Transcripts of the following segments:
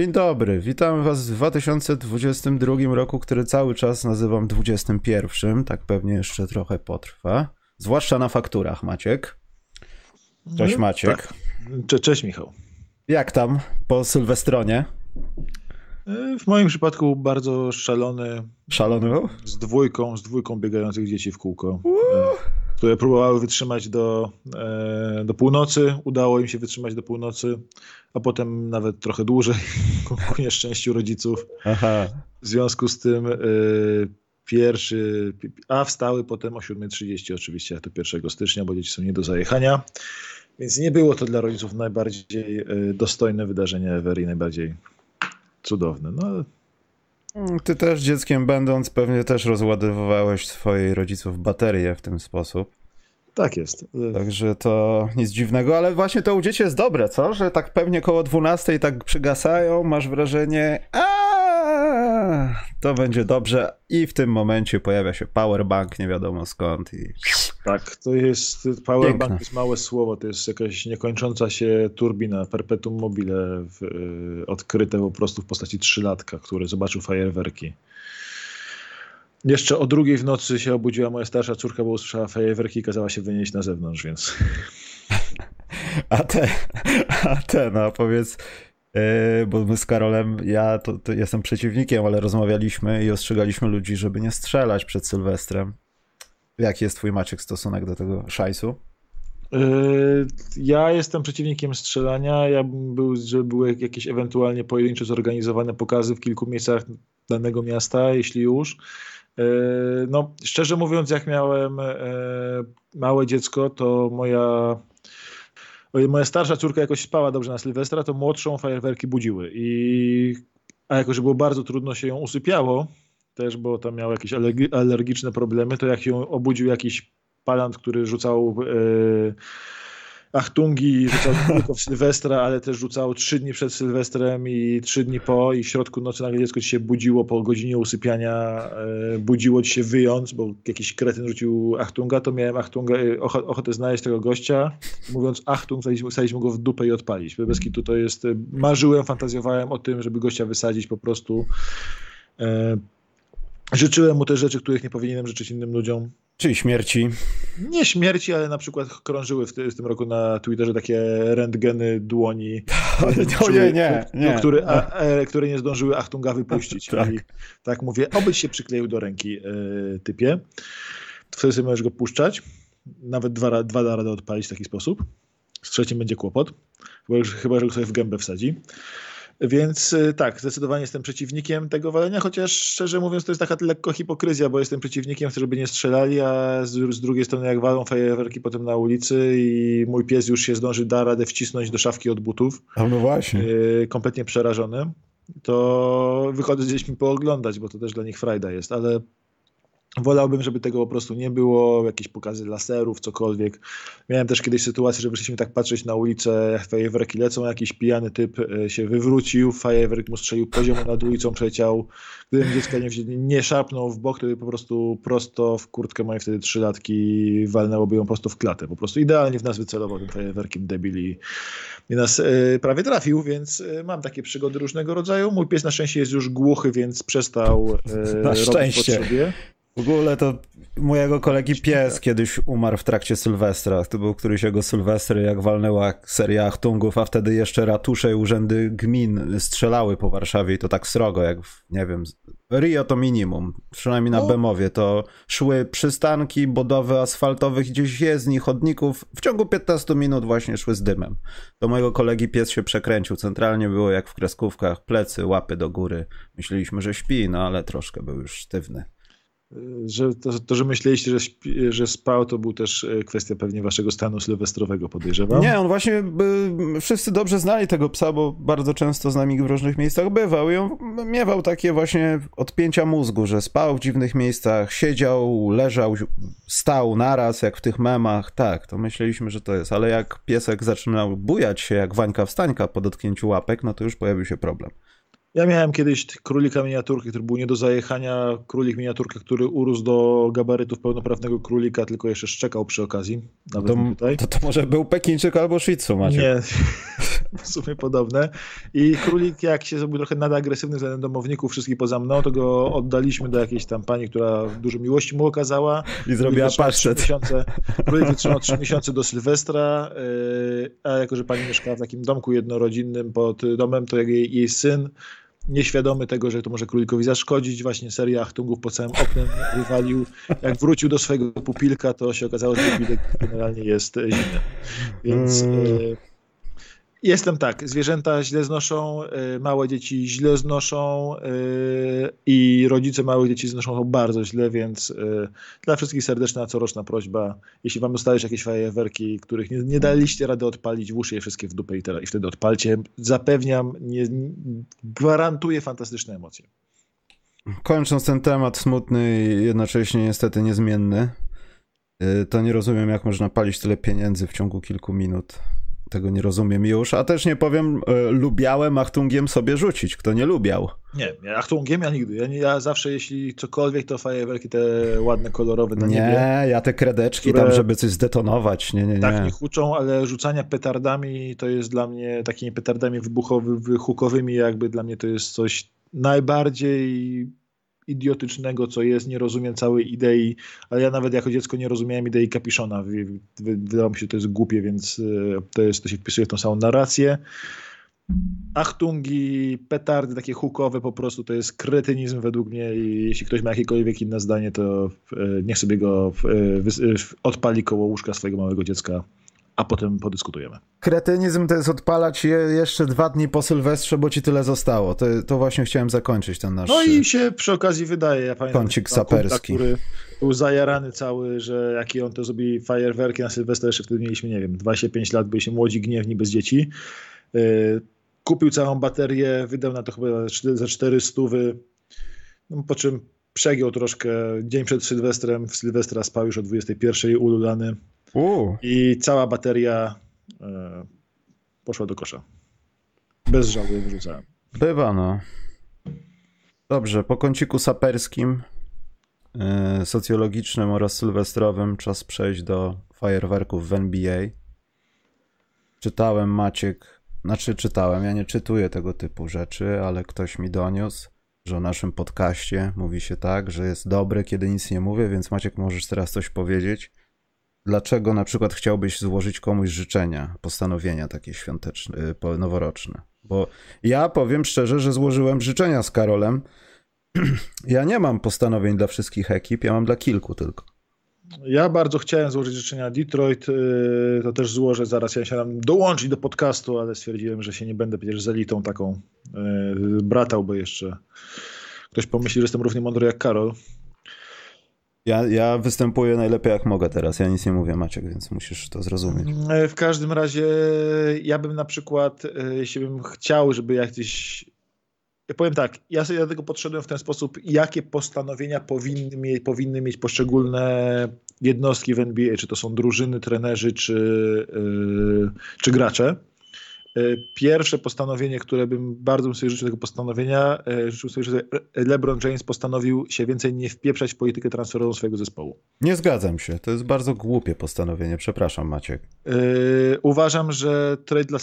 Dzień dobry, witamy Was w 2022 roku, który cały czas nazywam 21. Tak pewnie jeszcze trochę potrwa. Zwłaszcza na fakturach, Maciek. Cześć No, Maciek. tak. Cze- Cześć Michał. Jak tam po Sylwestronie? E, W moim przypadku bardzo szalony, Szalony był? z dwójką, z dwójką biegających dzieci w kółko, e, które próbowały wytrzymać do, e, do północy. Udało im się wytrzymać do północy, a potem nawet trochę dłużej, ku, nieszczęściu rodziców. Aha. W związku z tym e, pierwszy, a wstały potem o 7.30 oczywiście, jak to 1 stycznia, bo dzieci są nie do zajechania. Więc nie było to dla rodziców najbardziej e, dostojne wydarzenie ever i najbardziej cudowne. No, Ty też dzieckiem będąc pewnie też rozładowywałeś swoich rodziców baterie w ten sposób. tak jest. E, Także to nic dziwnego, ale właśnie to u dzieci jest dobre, co? Że tak pewnie koło 12 tak przygasają, masz wrażenie, a to będzie dobrze i w tym momencie pojawia się powerbank, nie wiadomo skąd i Tak, to jest powerbank, Piękne. to jest małe słowo, to jest jakaś niekończąca się turbina, perpetuum mobile w, e, odkryte po prostu w postaci trzylatka, który zobaczył fajerwerki. Jeszcze o drugiej w nocy się obudziła moja starsza córka, bo usłyszała fajerwerki i kazała się wynieść na zewnątrz, więc A te, a te, no powiedz, yy, bo my z Karolem, ja to, to jestem przeciwnikiem, ale rozmawialiśmy i ostrzegaliśmy ludzi, żeby nie strzelać przed Sylwestrem. Jaki jest twój Maciek stosunek do tego szajsu? Yy, Ja jestem przeciwnikiem strzelania. Ja bym był, żeby były jakieś ewentualnie pojedyncze zorganizowane pokazy w kilku miejscach danego miasta, jeśli już. Yy, No, szczerze mówiąc, jak miałem małe dziecko, to moja, oj, moja starsza córka jakoś spała dobrze na Sylwestra, to młodszą fajerwerki budziły. I, a jako, że było bardzo trudno się ją usypiało, też, bo tam miała jakieś alergi- alergiczne problemy, to jak się obudził jakiś palant, który rzucał e, achtungi, rzucał tylko w Sylwestra, ale też rzucał trzy dni przed Sylwestrem i trzy dni po i w środku nocy nagle dziecko ci się budziło po godzinie usypiania, e, budziło ci się wyjąc, bo jakiś kretyn rzucił achtunga, to miałem achtunga, e, ocho- ochotę znaleźć tego gościa, mówiąc achtung, wsadziliśmy go w dupę i odpalić. Bez kitu to jest, e, marzyłem, fantazjowałem o tym, żeby gościa wysadzić po prostu. E, Życzyłem mu też rzeczy, których nie powinienem życzyć innym ludziom Czyli śmierci. nie śmierci, ale na przykład krążyły w, ty, w tym roku na Twitterze takie rentgeny dłoni, O nie, nie, no. Które, a, które nie zdążyły Achtunga wypuścić. Tak. I tak mówię, obyś się przykleił do ręki e, typie. Wtedy sobie możesz go puszczać. Nawet dwa, dwa da radę odpalić w taki sposób. Z trzecim będzie kłopot. Chyba, że- chyba że go sobie w gębę wsadzi. Więc y, tak, zdecydowanie jestem przeciwnikiem tego walenia, chociaż szczerze mówiąc to jest taka lekko hipokryzja, bo jestem przeciwnikiem, żeby nie strzelali, a z, z drugiej strony jak walą fajerwerki potem na ulicy i mój pies już się zdąży da radę wcisnąć do szafki od butów, A no właśnie. y, kompletnie przerażony, to wychodzę z dziećmi pooglądać, bo to też dla nich frajda jest, ale wolałbym, żeby tego po prostu nie było, jakieś pokazy laserów, cokolwiek. Miałem też kiedyś sytuację, że wyszliśmy tak patrzeć na ulicę, jak fajerwerki lecą, jakiś pijany typ e, się wywrócił, fajerwerk mu strzelił poziomo nad ulicą, przeciął. Gdybym dziecka nie, nie szarpnął w bok, to by po prostu prosto w kurtkę mojej wtedy trzylatki walnęłoby ją prosto w klatę. Po prostu idealnie w nas wycelował tym fajerwerkiem debil i, nas e, prawie trafił, więc e, mam takie przygody różnego rodzaju. Mój pies na szczęście jest już głuchy, więc przestał e, Na robić szczęście. potrzebie. W ogóle to mojego kolegi pies kiedyś umarł w trakcie Sylwestra. To był któryś jego Sylwestr, jak walnęła seria Achtungów, a wtedy jeszcze ratusze i urzędy gmin strzelały po Warszawie i to tak srogo, jak w, nie wiem, Rio to minimum, przynajmniej na No. Bemowie, to szły przystanki budowy asfaltowych, gdzieś jezdni, chodników, w ciągu 15 minut właśnie szły z dymem. Do mojego kolegi pies się przekręcił, centralnie było jak w kreskówkach, plecy, łapy do góry. Myśleliśmy, że śpi, no ale troszkę był już sztywny. Że to, to, że myśleliście, że, śpi, że spał, to był też e, kwestia pewnie waszego stanu sylwestrowego, podejrzewam. Nie, on właśnie, by, wszyscy dobrze znali tego psa, bo bardzo często z nami w różnych miejscach bywał i on miewał takie właśnie odpięcia mózgu, że spał w dziwnych miejscach, siedział, leżał, stał naraz, jak w tych memach. Tak, to myśleliśmy, że to jest, ale jak piesek zaczynał bujać się jak Wańka wstańka po dotknięciu łapek, no to już pojawił się problem. Ja miałem kiedyś królika miniaturki, który był nie do zajechania. Królik miniaturka, który urósł do gabarytów pełnoprawnego królika, tylko jeszcze szczekał przy okazji. Nawet To, tutaj. to, to może był Pekińczyk albo Shih Tzu, Maciek. Nie. w sumie podobne. I królik, jak się zrobił trochę nadagresywny względem domowników, wszystkich poza mną, to go oddaliśmy do jakiejś tam pani, która dużo miłości mu okazała. I zrobiła paszczet. Miesiące, królik wytrzymał trzy miesiące do Sylwestra, yy, a jako, że pani mieszkała w takim domku jednorodzinnym pod domem, to jak jej, jej syn nieświadomy tego, że to może królikowi zaszkodzić. Właśnie seria Achtungów po całym oknem wywalił. Jak wrócił do swojego pupilka, to się okazało, że pupilek generalnie jest zimny. Więc mm. Jestem tak, zwierzęta źle znoszą, y, małe dzieci źle znoszą y, i rodzice małych dzieci znoszą to bardzo źle, więc y, dla wszystkich serdeczna coroczna prośba, jeśli wam dostajesz jakieś fajerwerki, których nie, nie daliście rady odpalić, włóżcie je wszystkie w dupę i, teraz, i wtedy odpalcie. Zapewniam, nie, gwarantuję fantastyczne emocje. Kończąc ten temat smutny i jednocześnie niestety niezmienny, to nie rozumiem, jak można palić tyle pieniędzy w ciągu kilku minut. Tego nie rozumiem już, a też nie powiem, y, lubiałem Achtungiem sobie rzucić. Kto nie lubiał? Nie, Achtungiem ja nigdy. Ja, ja zawsze, jeśli cokolwiek, to fajerwerki te ładne, kolorowe na nie, niebie. Nie, ja te kredeczki tam, żeby coś zdetonować. Nie, nie, nie. Tak, nie huczą, ale rzucania petardami to jest dla mnie takimi petardami wybuchowymi, hukowymi, jakby dla mnie to jest coś najbardziej idiotycznego, co jest, nie rozumiem całej idei, ale ja nawet jako dziecko nie rozumiałem idei Kapiszona. Wydawało mi się, że to jest głupie, więc e, to, jest, to się wpisuje w tą samą narrację. Achtungi, petardy takie hukowe po prostu to jest kretynizm według mnie i jeśli ktoś ma jakiekolwiek inne zdanie, to e, niech sobie go e, odpali koło łóżka swojego małego dziecka a potem podyskutujemy. Kretynizm to jest odpalać je jeszcze dwa dni po Sylwestrze, bo ci tyle zostało. To, to właśnie chciałem zakończyć ten nasz... No i się przy okazji wydaje, ja pamiętam... Kącik saperski. który był zajarany cały, że jaki on to zrobi fajerwerki na Sylwestra, jeszcze wtedy mieliśmy, nie wiem, 25 lat, byliśmy młodzi, gniewni, bez dzieci. Y, kupił całą baterię, wydał na to chyba za 400, no, po czym przegiął troszkę. Dzień przed Sylwestrem, w Sylwestra spał już o 21 ululany. U. I cała bateria e, poszła do kosza. Bez żalu wyrzucałem. Bywa, no. Dobrze, po kąciku saperskim, e, socjologicznym oraz sylwestrowym czas przejść do fajerwerków w NBA. Czytałem Maciek, znaczy czytałem, ja nie czytuję tego typu rzeczy, ale ktoś mi doniósł, że o naszym podcaście mówi się tak, że jest dobre, kiedy nic nie mówię, więc Maciek możesz teraz coś powiedzieć dlaczego na przykład chciałbyś złożyć komuś życzenia, postanowienia takie świąteczne, y, noworoczne? Bo ja powiem szczerze, że złożyłem życzenia z Karolem. Ja nie mam postanowień dla wszystkich ekip, ja mam dla kilku tylko. Ja bardzo chciałem złożyć życzenia Detroit, y, to też złożę zaraz. Ja chciałem dołączyć do podcastu, ale stwierdziłem, że się nie będę przecież z elitą taką y, bratał, bo jeszcze ktoś pomyśli, że jestem równie mądry jak Karol. Ja, ja występuję najlepiej jak mogę teraz. Ja nic nie mówię, Maciek, więc musisz to zrozumieć. E, w każdym razie ja bym na przykład, e, jeśli bym chciał, żeby jakiś. Ja powiem tak, ja sobie do tego podszedłem w ten sposób, jakie postanowienia powinny mieć, powinny mieć poszczególne jednostki w NBA, czy to są drużyny, trenerzy, czy, yy, czy gracze. E, pierwsze postanowienie, które bym bardzo bym sobie życzył tego postanowienia, e, życzył sobie, że LeBron James postanowił się więcej nie wpieprzać w politykę transferową swojego zespołu. Nie zgadzam się. To jest bardzo głupie postanowienie. Przepraszam, Maciek. Yy, uważam, że trade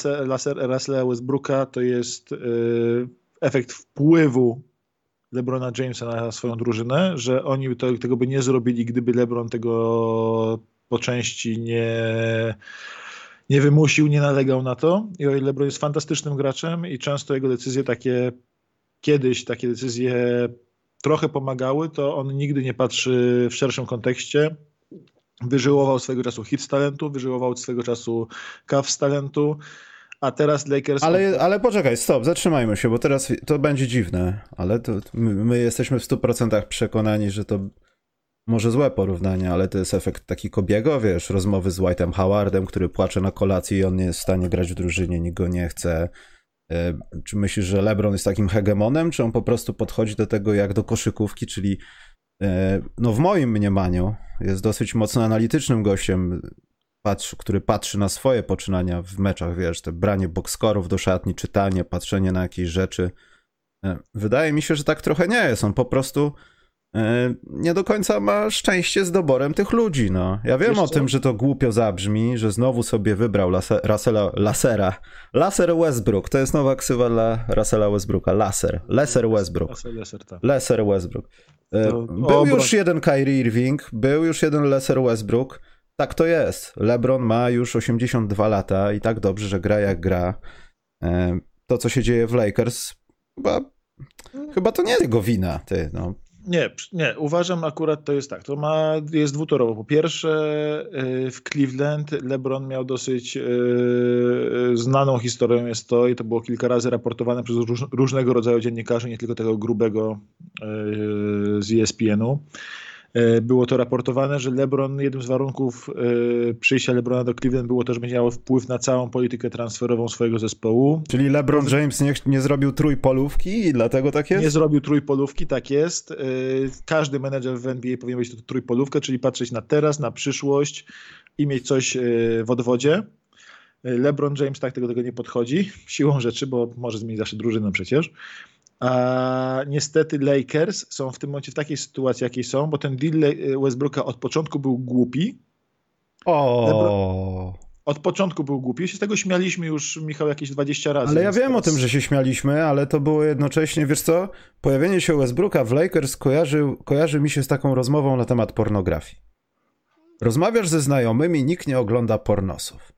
Russella Westbrooka to jest yy, efekt wpływu LeBrona Jamesa na swoją drużynę, że oni to, tego by nie zrobili, gdyby LeBron tego po części nie nie wymusił, nie nalegał na to. I o ile LeBron jest fantastycznym graczem i często jego decyzje takie, kiedyś takie decyzje trochę pomagały, to on nigdy nie patrzy w szerszym kontekście. Wyżyłował swego czasu hit z talentu, wyżyłował swego czasu kaw z talentu, a teraz Lakers... Ale, ale poczekaj, stop, zatrzymajmy się, bo teraz to będzie dziwne, ale to my, my jesteśmy w 100% przekonani, że to może złe porównanie, ale to jest efekt taki Kobiego, wiesz, rozmowy z White'em Howardem, który płacze na kolacji i on nie jest w stanie grać w drużynie, nikt go nie chce. E, czy myślisz, że LeBron jest takim hegemonem, czy on po prostu podchodzi do tego jak do koszykówki, czyli e, no w moim mniemaniu jest dosyć mocno analitycznym gościem, patrz, który patrzy na swoje poczynania w meczach, wiesz, te branie boxkorów do szatni, czytanie, patrzenie na jakieś rzeczy. E, wydaje mi się, że tak trochę nie jest. On po prostu nie do końca ma szczęście z doborem tych ludzi, no. Ja wiem Wiesz o co? tym, że to głupio zabrzmi, że znowu sobie wybrał Lase, Lasera. Laser Westbrook, to jest nowa ksywa dla Russella Westbrooka. Laser. Leser Westbrook. Laser, tak. Westbrook. E, był już jeden Kyrie Irving, był już jeden Leser Westbrook. Tak to jest. LeBron ma już 82 lata i tak dobrze, że gra jak gra. E, to, co się dzieje w Lakers, chyba, chyba to nie jego wina, ty, no. Nie, nie, uważam akurat to jest tak. To ma, jest dwutorowo. Po pierwsze, y, w Cleveland LeBron miał dosyć yy, znaną historię jest to i to było kilka razy raportowane przez róż, różnego rodzaju dziennikarzy, nie tylko tego grubego z ESPN-u. E, było to raportowane, że LeBron, jednym z warunków e, przyjścia LeBrona do Cleveland było to, że będzie miało wpływ na całą politykę transferową swojego zespołu. Czyli LeBron James nie, nie zrobił trójpolówki i dlatego tak jest? Nie zrobił trójpolówki, tak jest. E, każdy menedżer w NBA powinien mieć trójpolówkę, czyli patrzeć na teraz, na przyszłość i mieć coś w odwodzie. LeBron James tak tego, tego nie podchodzi, siłą rzeczy, bo może zmienić zawsze drużynę przecież. A niestety Lakers są w tym momencie w takiej sytuacji, jakiej są, bo ten deal Westbrooka od początku był głupi. O. Od początku był głupi. Się z tego śmialiśmy już, Michał, jakieś 20 razy. Ale ja wiem teraz... o tym, że się śmialiśmy, ale to było jednocześnie, wiesz co, pojawienie się Westbrooka w Lakers kojarzy, kojarzy mi się z taką rozmową na temat pornografii. Rozmawiasz ze znajomymi, nikt nie ogląda pornosów.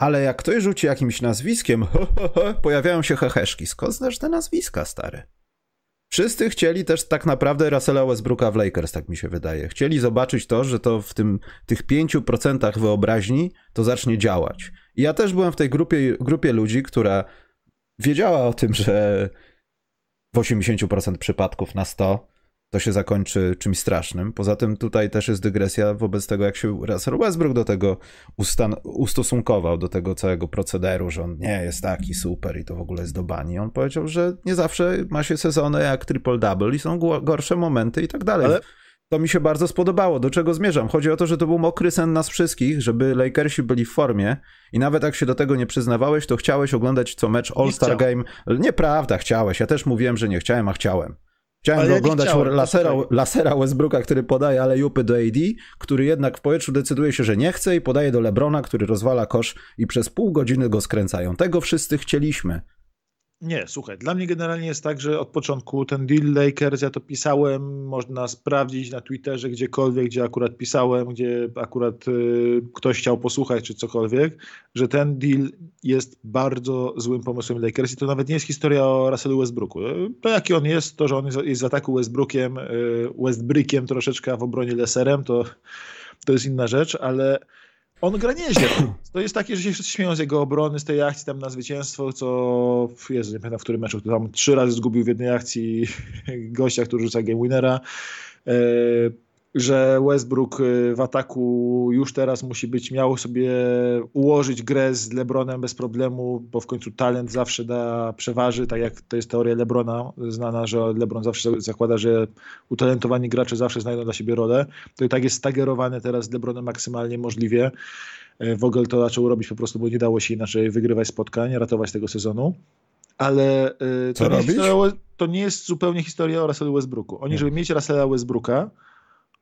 Ale jak ktoś rzuci jakimś nazwiskiem, ho, ho, ho, pojawiają się heheszki. Skąd znasz te nazwiska, stary? Wszyscy chcieli też tak naprawdę Russella Westbrooka w Lakers, tak mi się wydaje. Chcieli zobaczyć to, że to w tym, tych 5% wyobraźni to zacznie działać. I ja też byłem w tej grupie, grupie ludzi, która wiedziała o tym, że w 80% przypadków na 100 to się zakończy czymś strasznym. Poza tym tutaj też jest dygresja wobec tego, jak się Russell Westbrook do tego ustosunkował, do tego całego procederu, że on nie jest taki super i to w ogóle jest do bani. On powiedział, że nie zawsze ma się sezony jak triple-double i są gorsze momenty i tak dalej. Ale... To mi się bardzo spodobało. Do czego zmierzam? Chodzi o to, że to był mokry sen nas wszystkich, żeby Lakersi byli w formie i nawet jak się do tego nie przyznawałeś, to chciałeś oglądać co mecz All-Star Game. Nieprawda, chciałeś. Ja też mówiłem, że nie chciałem, a chciałem. Chciałem oglądać chciałem, lasera, lasera Westbrooka, który podaje ale jupy do AD, który jednak w powietrzu decyduje się, że nie chce i podaje do Lebrona, który rozwala kosz i przez pół godziny go skręcają. Tego wszyscy chcieliśmy. Nie, słuchaj, dla mnie generalnie jest tak, że od początku ten deal Lakers, ja to pisałem, można sprawdzić na Twitterze gdziekolwiek, gdzie akurat pisałem, gdzie akurat y, ktoś chciał posłuchać czy cokolwiek, że ten deal jest bardzo złym pomysłem Lakers i to nawet nie jest historia o Russellu Westbrooku. To jaki on jest, to, że on jest, z ataku Westbrookiem, y, Westbrickiem troszeczkę, w obronie Leserem, to, to jest inna rzecz, ale on gra nieźle. To jest takie, że się wszyscy śmieją z jego obrony, z tej akcji tam na zwycięstwo, co, Jezu, nie pamiętam w którym meczu, to tam trzy razy zgubił w jednej akcji gościa, który rzuca game winnera. Że Westbrook y, w ataku już teraz musi być, miał sobie ułożyć grę z LeBronem bez problemu, bo w końcu talent zawsze da przeważy, tak jak to jest teoria LeBrona znana, że LeBron zawsze zakłada, że utalentowani gracze zawsze znajdą dla siebie rolę. To i tak jest stagerowane teraz z LeBronem maksymalnie możliwie. E, Vogel to zaczął robić po prostu, bo nie dało się inaczej wygrywać spotkań, ratować tego sezonu ale y, to, nie historia, to, nie jest zupełnie historia o Russellu Westbrooku. Oni, nie. żeby mieć Russella Westbrooka,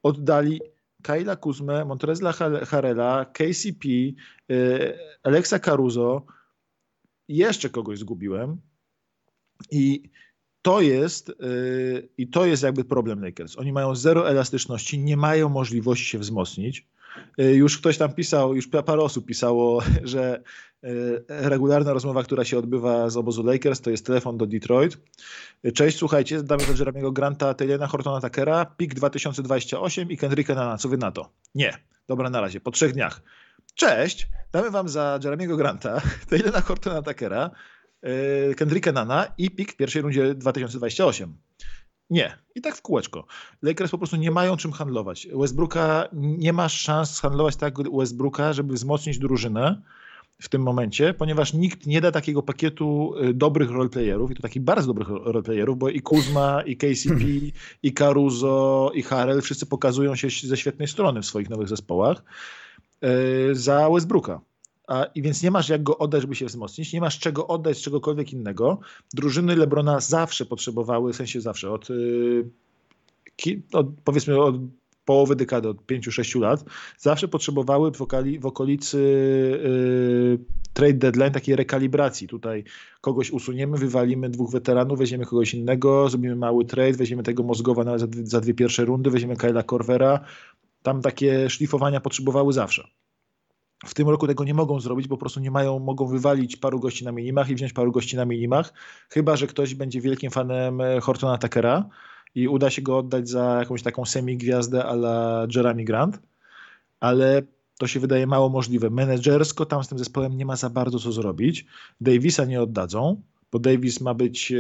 oddali Kyla Kuzmę, Montrezla Harela, KCP, y, Alexa Caruso, jeszcze kogoś zgubiłem i to jest y, i to jest jakby problem Lakers. Oni mają zero elastyczności, nie mają możliwości się wzmocnić. Y, już ktoś tam pisał, już osób pisało, że y, regularna rozmowa, która się odbywa z obozu Lakers, to jest telefon do Detroit. Y, cześć, słuchajcie, damy do Jeremiego Granta, Taylena Hortona Takera, PIK 2028 i Kendricka Nana. Co wy na to? Nie. Dobra, na razie. Po trzech dniach. Cześć, damy wam za Jeremiego Granta, Taylena Hortona Takera, Kendricka Nana i PIK w pierwszej rundzie 2028. Nie. I tak w kółeczko. Lakers po prostu nie mają czym handlować. Westbrooka nie ma szans handlować tak Westbrooka, żeby wzmocnić drużynę w tym momencie, ponieważ nikt nie da takiego pakietu y, dobrych roleplayerów i to takich bardzo dobrych roleplayerów, bo i Kuzma, i KCP, i Caruso, i Harrell wszyscy pokazują się ze świetnej strony w swoich nowych zespołach y, za Westbrooka. I więc nie masz jak go oddać, żeby się wzmocnić, nie masz czego oddać z czegokolwiek innego. Drużyny Lebrona zawsze potrzebowały, w sensie zawsze, od y, od, powiedzmy od połowy dekady, od 5-6 lat, zawsze potrzebowały w, okali, w okolicy yy, trade deadline takiej rekalibracji. Tutaj kogoś usuniemy, wywalimy dwóch weteranów, weźmiemy kogoś innego, zrobimy mały trade, weźmiemy tego Mozgowa nawet za, za dwie pierwsze rundy, weźmiemy Kyla Corvera. Tam takie szlifowania potrzebowały zawsze. W tym roku tego nie mogą zrobić, bo po prostu nie mają, mogą wywalić paru gości na minimach i wziąć paru gości na minimach, chyba że ktoś będzie wielkim fanem e, Hortona Takera i uda się go oddać za jakąś taką semi-gwiazdę la Jeremy Grant, ale to się wydaje mało możliwe. Menedżersko tam z tym zespołem nie ma za bardzo co zrobić. Davisa nie oddadzą, bo Davis ma być e,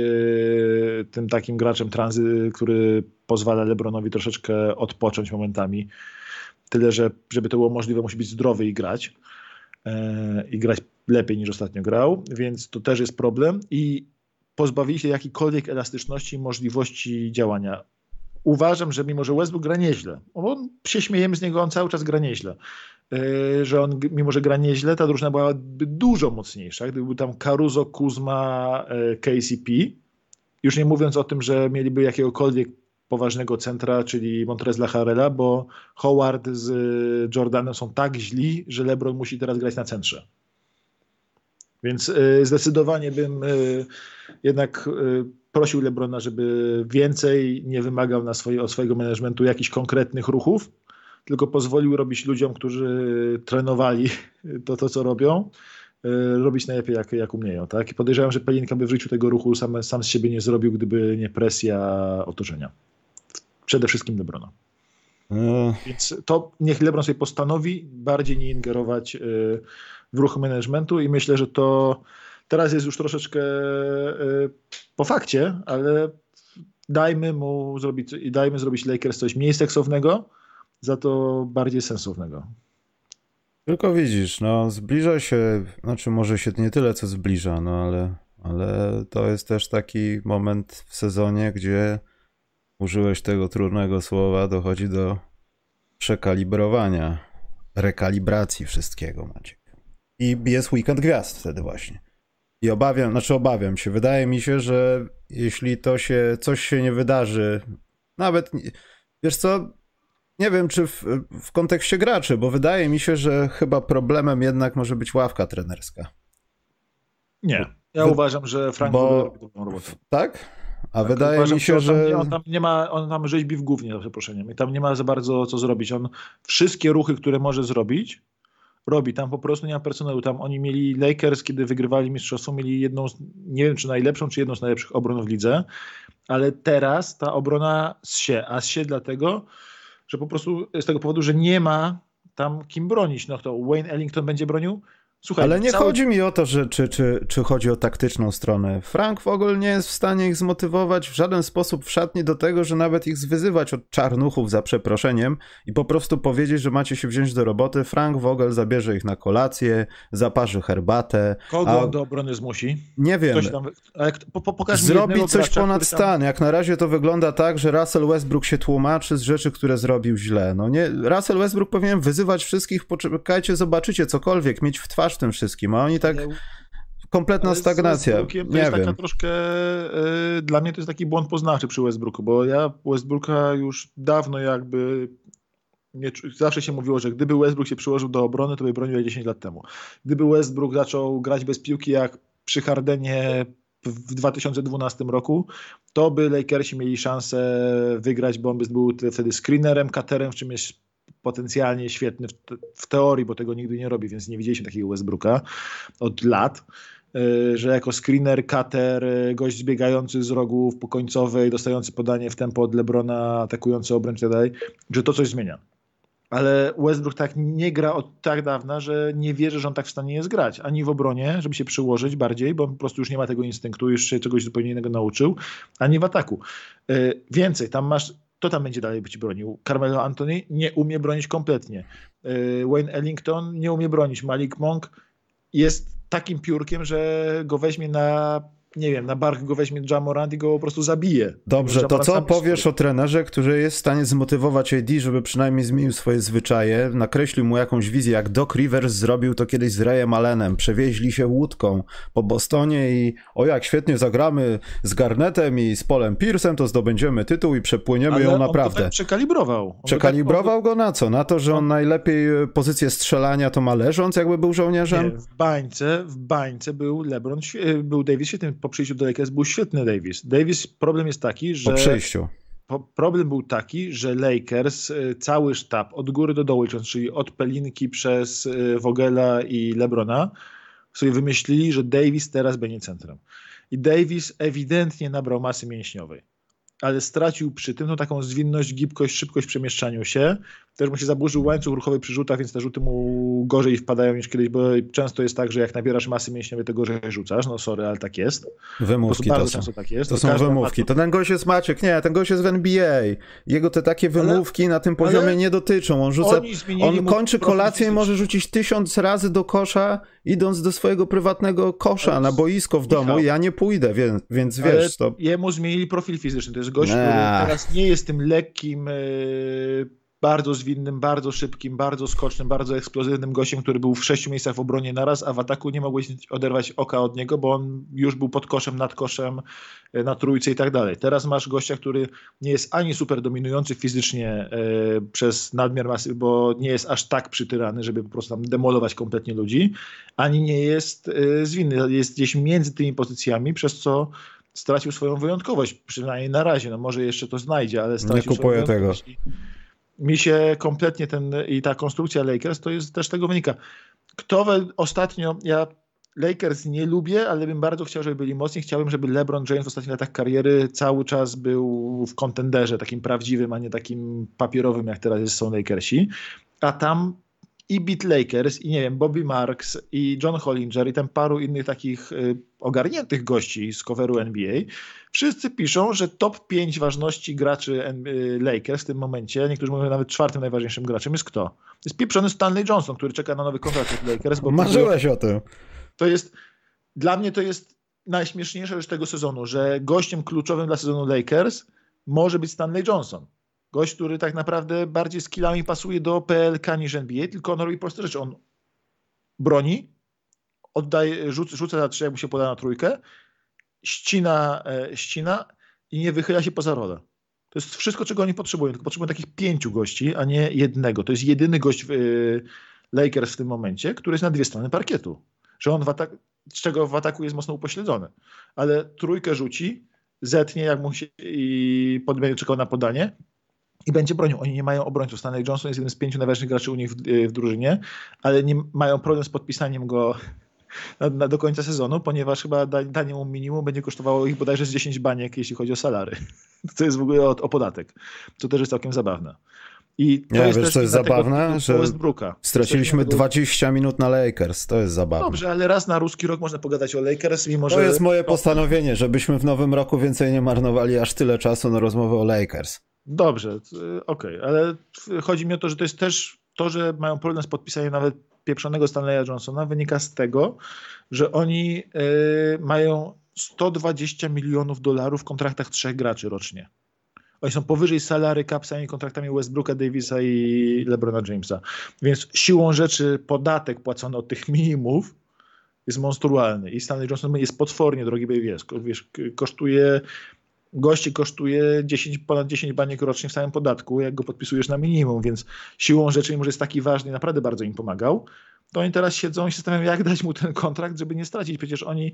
tym takim graczem tranzy, który pozwala LeBronowi troszeczkę odpocząć momentami Tyle, że żeby to było możliwe, musi być zdrowy i grać. E, I grać lepiej niż ostatnio grał, więc to też jest problem. I pozbawili się jakiejkolwiek elastyczności i możliwości działania. Uważam, że mimo, że Westbrook gra nieźle, on się śmiejemy z niego, on cały czas gra nieźle, e, że on, mimo że gra nieźle, ta drużyna byłaby dużo mocniejsza, gdyby był tam Caruso, Kuzma, e, KCP, już nie mówiąc o tym, że mieliby jakiegokolwiek poważnego centra, czyli Montrezla Harrella, bo Howard z Jordanem są tak źli, że LeBron musi teraz grać na centrze. Więc y, zdecydowanie bym y, jednak y, prosił LeBrona, żeby więcej nie wymagał na swoje, od swojego managementu jakichś konkretnych ruchów, tylko pozwolił robić ludziom, którzy trenowali to, to co robią, robić najlepiej jak, jak umieją. Tak? I podejrzewam, że Pelinka by w życiu tego ruchu sam, sam z siebie nie zrobił, gdyby nie presja otoczenia przede wszystkim Lebrona. Hmm. Więc to niech LeBron sobie postanowi bardziej nie ingerować y, w ruch managementu i myślę, że to teraz jest już troszeczkę y, po fakcie, ale dajmy mu zrobić, dajmy zrobić Lakers coś mniej seksownego, za to bardziej sensownego. Tylko widzisz, no zbliża się, znaczy może się nie tyle co zbliża, no ale, ale to jest też taki moment w sezonie, gdzie użyłeś tego trudnego słowa, dochodzi do przekalibrowania, rekalibracji wszystkiego, Maciek. I jest weekend gwiazd wtedy właśnie. I obawiam, znaczy obawiam się, wydaje mi się, że jeśli to się, coś się nie wydarzy, nawet, wiesz co, nie wiem, czy w, w kontekście graczy, bo wydaje mi się, że chyba problemem jednak może być ławka trenerska. Nie, ja uważam, że Frank bo, robi dobrą robotę. Tak? A tak, wydaje mi się, że. On tam, on tam, nie ma, on tam rzeźbi w głównie, za przeproszeniem. I tam nie ma za bardzo co zrobić. On wszystkie ruchy, które może zrobić, robi. Tam po prostu nie ma personelu. Tam oni mieli Lakers, kiedy wygrywali mistrzostwo, mieli jedną, z, nie wiem czy najlepszą, czy jedną z najlepszych obron w lidze, ale teraz ta obrona się, a się dlatego, że po prostu z tego powodu, że nie ma tam kim bronić. No to Wayne Ellington będzie bronił, Słuchaj, Ale nie cały... chodzi mi o to, że, czy, czy, czy chodzi o taktyczną stronę. Frank w ogóle nie jest w stanie ich zmotywować w żaden sposób w szatni do tego, że nawet ich zwyzywać od czarnuchów za przeproszeniem i po prostu powiedzieć, że macie się wziąć do roboty. Frank Vogel zabierze ich na kolację, zaparzy herbatę. Kogo a... do obrony zmusi? Nie wiem. Tam... Po, po, Zrobi coś gracza, ponad stan. Tam... Jak na razie to wygląda tak, że Russell Westbrook się tłumaczy z rzeczy, które zrobił źle. No nie, Russell Westbrook powinien wyzywać wszystkich, poczekajcie, zobaczycie cokolwiek, mieć w twarz w tym wszystkim, a oni tak kompletna stagnacja. To nie jest wiem. taka troszkę, y, dla mnie to jest taki błąd poznawczy przy Westbrooku, bo ja Westbrooka już dawno jakby nie, zawsze się mówiło, że gdyby Westbrook się przyłożył do obrony, to by bronił 10 lat temu. Gdyby Westbrook zaczął grać bez piłki jak przy Hardenie w 2012 roku, to by Lakersi mieli szansę wygrać, bo on by był wtedy screenerem, katerem, w czym jest potencjalnie świetny w, te, w, teorii, bo tego nigdy nie robi, więc nie widzieliśmy takiego Westbrooka od lat, e, że jako screener, cutter, e, gość zbiegający z rogów po końcowej, dostający podanie w tempo od Lebrona, atakujący obręcz i tak dalej, że to coś zmienia. Ale Westbrook tak nie gra od tak dawna, że nie wierzy, że on tak w stanie jest grać. Ani w obronie, żeby się przyłożyć bardziej, bo po prostu już nie ma tego instynktu, już się czegoś zupełnie innego nauczył, ani w ataku. E, więcej, tam masz kto tam będzie dalej być bronił? Carmelo Anthony nie umie bronić kompletnie. Y, Wayne Ellington nie umie bronić. Malik Monk jest takim piórkiem, że go weźmie na nie wiem, na bark go weźmie Jamorant i go po prostu zabije. Dobrze, to co powiesz o trenerze, który jest w stanie zmotywować AD, żeby przynajmniej zmienił swoje zwyczaje, nakreślił mu jakąś wizję, jak Doc Rivers zrobił to kiedyś z Rayem Allenem, przewieźli się łódką po Bostonie i o jak świetnie zagramy z Garnetem i z Polem Pierce'em, to zdobędziemy tytuł i przepłyniemy Ale ją naprawdę. On tak przekalibrował. On przekalibrował tak... go na co? Na to, że on najlepiej e, pozycję strzelania to ma leżąc, jakby był żołnierzem? Nie, w bańce, w bańce był LeBron, e, był Davis świetnym po przyjściu do Lakers był świetny Davis. Davis, problem jest taki, że... Po przyjściu. problem był taki, że Lakers, y, cały sztab, od góry do dołu, czyli od Pelinki przez y, Vogela i Lebrona, sobie wymyślili, że Davis teraz będzie centrem. I Davis ewidentnie nabrał masy mięśniowej ale stracił przy tym no, taką zwinność, gibkość, szybkość w przemieszczaniu się. Też mu się zaburzył łańcuch ruchowy przy rzutach, więc te rzuty mu gorzej wpadają niż kiedyś, bo często jest tak, że jak nabierasz masy mięśniowej, to gorzej rzucasz. No sorry, ale tak jest. Wymówki to są. Tak jest. To, to są wymówki. To ten gość jest Maciek, nie, ten gość jest w NBA. Jego te takie wymówki ale, na tym poziomie nie dotyczą. On rzuca, on kończy kolację i może rzucić tysiąc razy do kosza, idąc do swojego prywatnego kosza na boisko w domu. Ja nie pójdę, więc, więc wiesz. To... Jemu zmienili profil fizyczny. To jest gość, który teraz nie jest tym lekkim, yy, bardzo zwinnym, bardzo szybkim, bardzo skocznym, bardzo eksplozywnym gościem, który był w sześciu miejscach w obronie naraz, a w ataku nie mogłeś oderwać oka od niego, bo on już był pod koszem, nad koszem, yy, na trójce i tak dalej. Teraz masz gościa, który nie jest ani super dominujący fizycznie yy, przez nadmiar masy, bo nie jest aż tak przytyrany, żeby po prostu tam demolować kompletnie ludzi, ani nie jest zwinny, jest gdzieś między tymi pozycjami, przez co stracił swoją wyjątkowość, przynajmniej na razie. No może jeszcze to znajdzie, ale stracił Nie kupuję tego. Mi się kompletnie ten i ta konstrukcja Lakers to jest też tego wynika. Kto we, ostatnio, ja Lakers nie lubię, ale bym bardzo chciał, żeby byli mocni. Chciałbym, żeby LeBron James w ostatnich latach kariery cały czas był w kontenderze, takim prawdziwym, a nie takim papierowym, jak teraz są Lakersi. A tam i Beat Lakers, i nie wiem, Bobby Marks, i John Hollinger, i tam paru innych takich y, ogarniętych gości z coveru NBA, wszyscy piszą, że top 5 ważności graczy y, Lakers w tym momencie, niektórzy mówią nawet czwartym najważniejszym graczem jest kto? Jest pieprzony Stanley Johnson, który czeka na nowy kontrakt od Lakers. Bo Marzyłeś o tym. To jest, dla mnie to jest najśmieszniejsza rzecz tego sezonu, że gościem kluczowym dla sezonu Lakers może być Stanley Johnson. Gość, który tak naprawdę bardziej skillami pasuje do PLK niż NBA, tylko on robi proste rzeczy. On broni, oddaje, rzuca, rzuca na trzy, jakby się poda na trójkę, ścina, e, ścina i nie wychyla się poza rolę. To jest wszystko, czego oni potrzebują. Tylko potrzebują takich pięciu gości, a nie jednego. To jest jedyny gość w y, Lakers w tym momencie, który jest na dwie strony parkietu. Że on w atak, z czego w ataku jest mocno upośledzony. Ale trójkę rzuci, zetnie, jak mu się i pod, będzie czekał na podanie i będzie bronią. Oni nie mają obrońców. Stanley Johnson jest jednym z pięciu najważniejszych graczy u nich w, w drużynie, ale nie mają problem z podpisaniem go na, na, do końca sezonu, ponieważ chyba danie mu minimum będzie kosztowało ich bodajże z 10 baniek, jeśli chodzi o salary. To jest w ogóle o, o podatek. To też jest całkiem zabawne. I to nie, jest wiesz, co jest zabawne? Że straciliśmy 20 minut na Lakers. To jest zabawne. Dobrze, ale raz na ruski rok można pogadać o Lakers, mimo że... To jest moje postanowienie, żebyśmy w nowym roku więcej nie marnowali aż tyle czasu na rozmowę o Lakers. Dobrze, okej, okay, ale chodzi mi o to, że to jest też to, że mają problem z podpisaniem nawet pieprzonego Stanleya Johnsona, wynika z tego, że oni y, mają 120 milionów dolarów w kontraktach trzech graczy rocznie. Oni są powyżej salary capsa i kontraktami Westbrooka, Davisa i LeBrona Jamesa. Więc siłą rzeczy podatek płacony od tych minimów jest monstrualny. I Stanley Johnson jest potwornie drogi, wiesz, wiesz kosztuje gości kosztuje 10, ponad 10 baniek rocznie w samym podatku, jak go podpisujesz na minimum, więc siłą rzeczy, mimo że jest taki ważny, naprawdę bardzo im pomagał, to oni teraz siedzą i się zastanawiają, jak dać mu ten kontrakt, żeby nie stracić. Przecież oni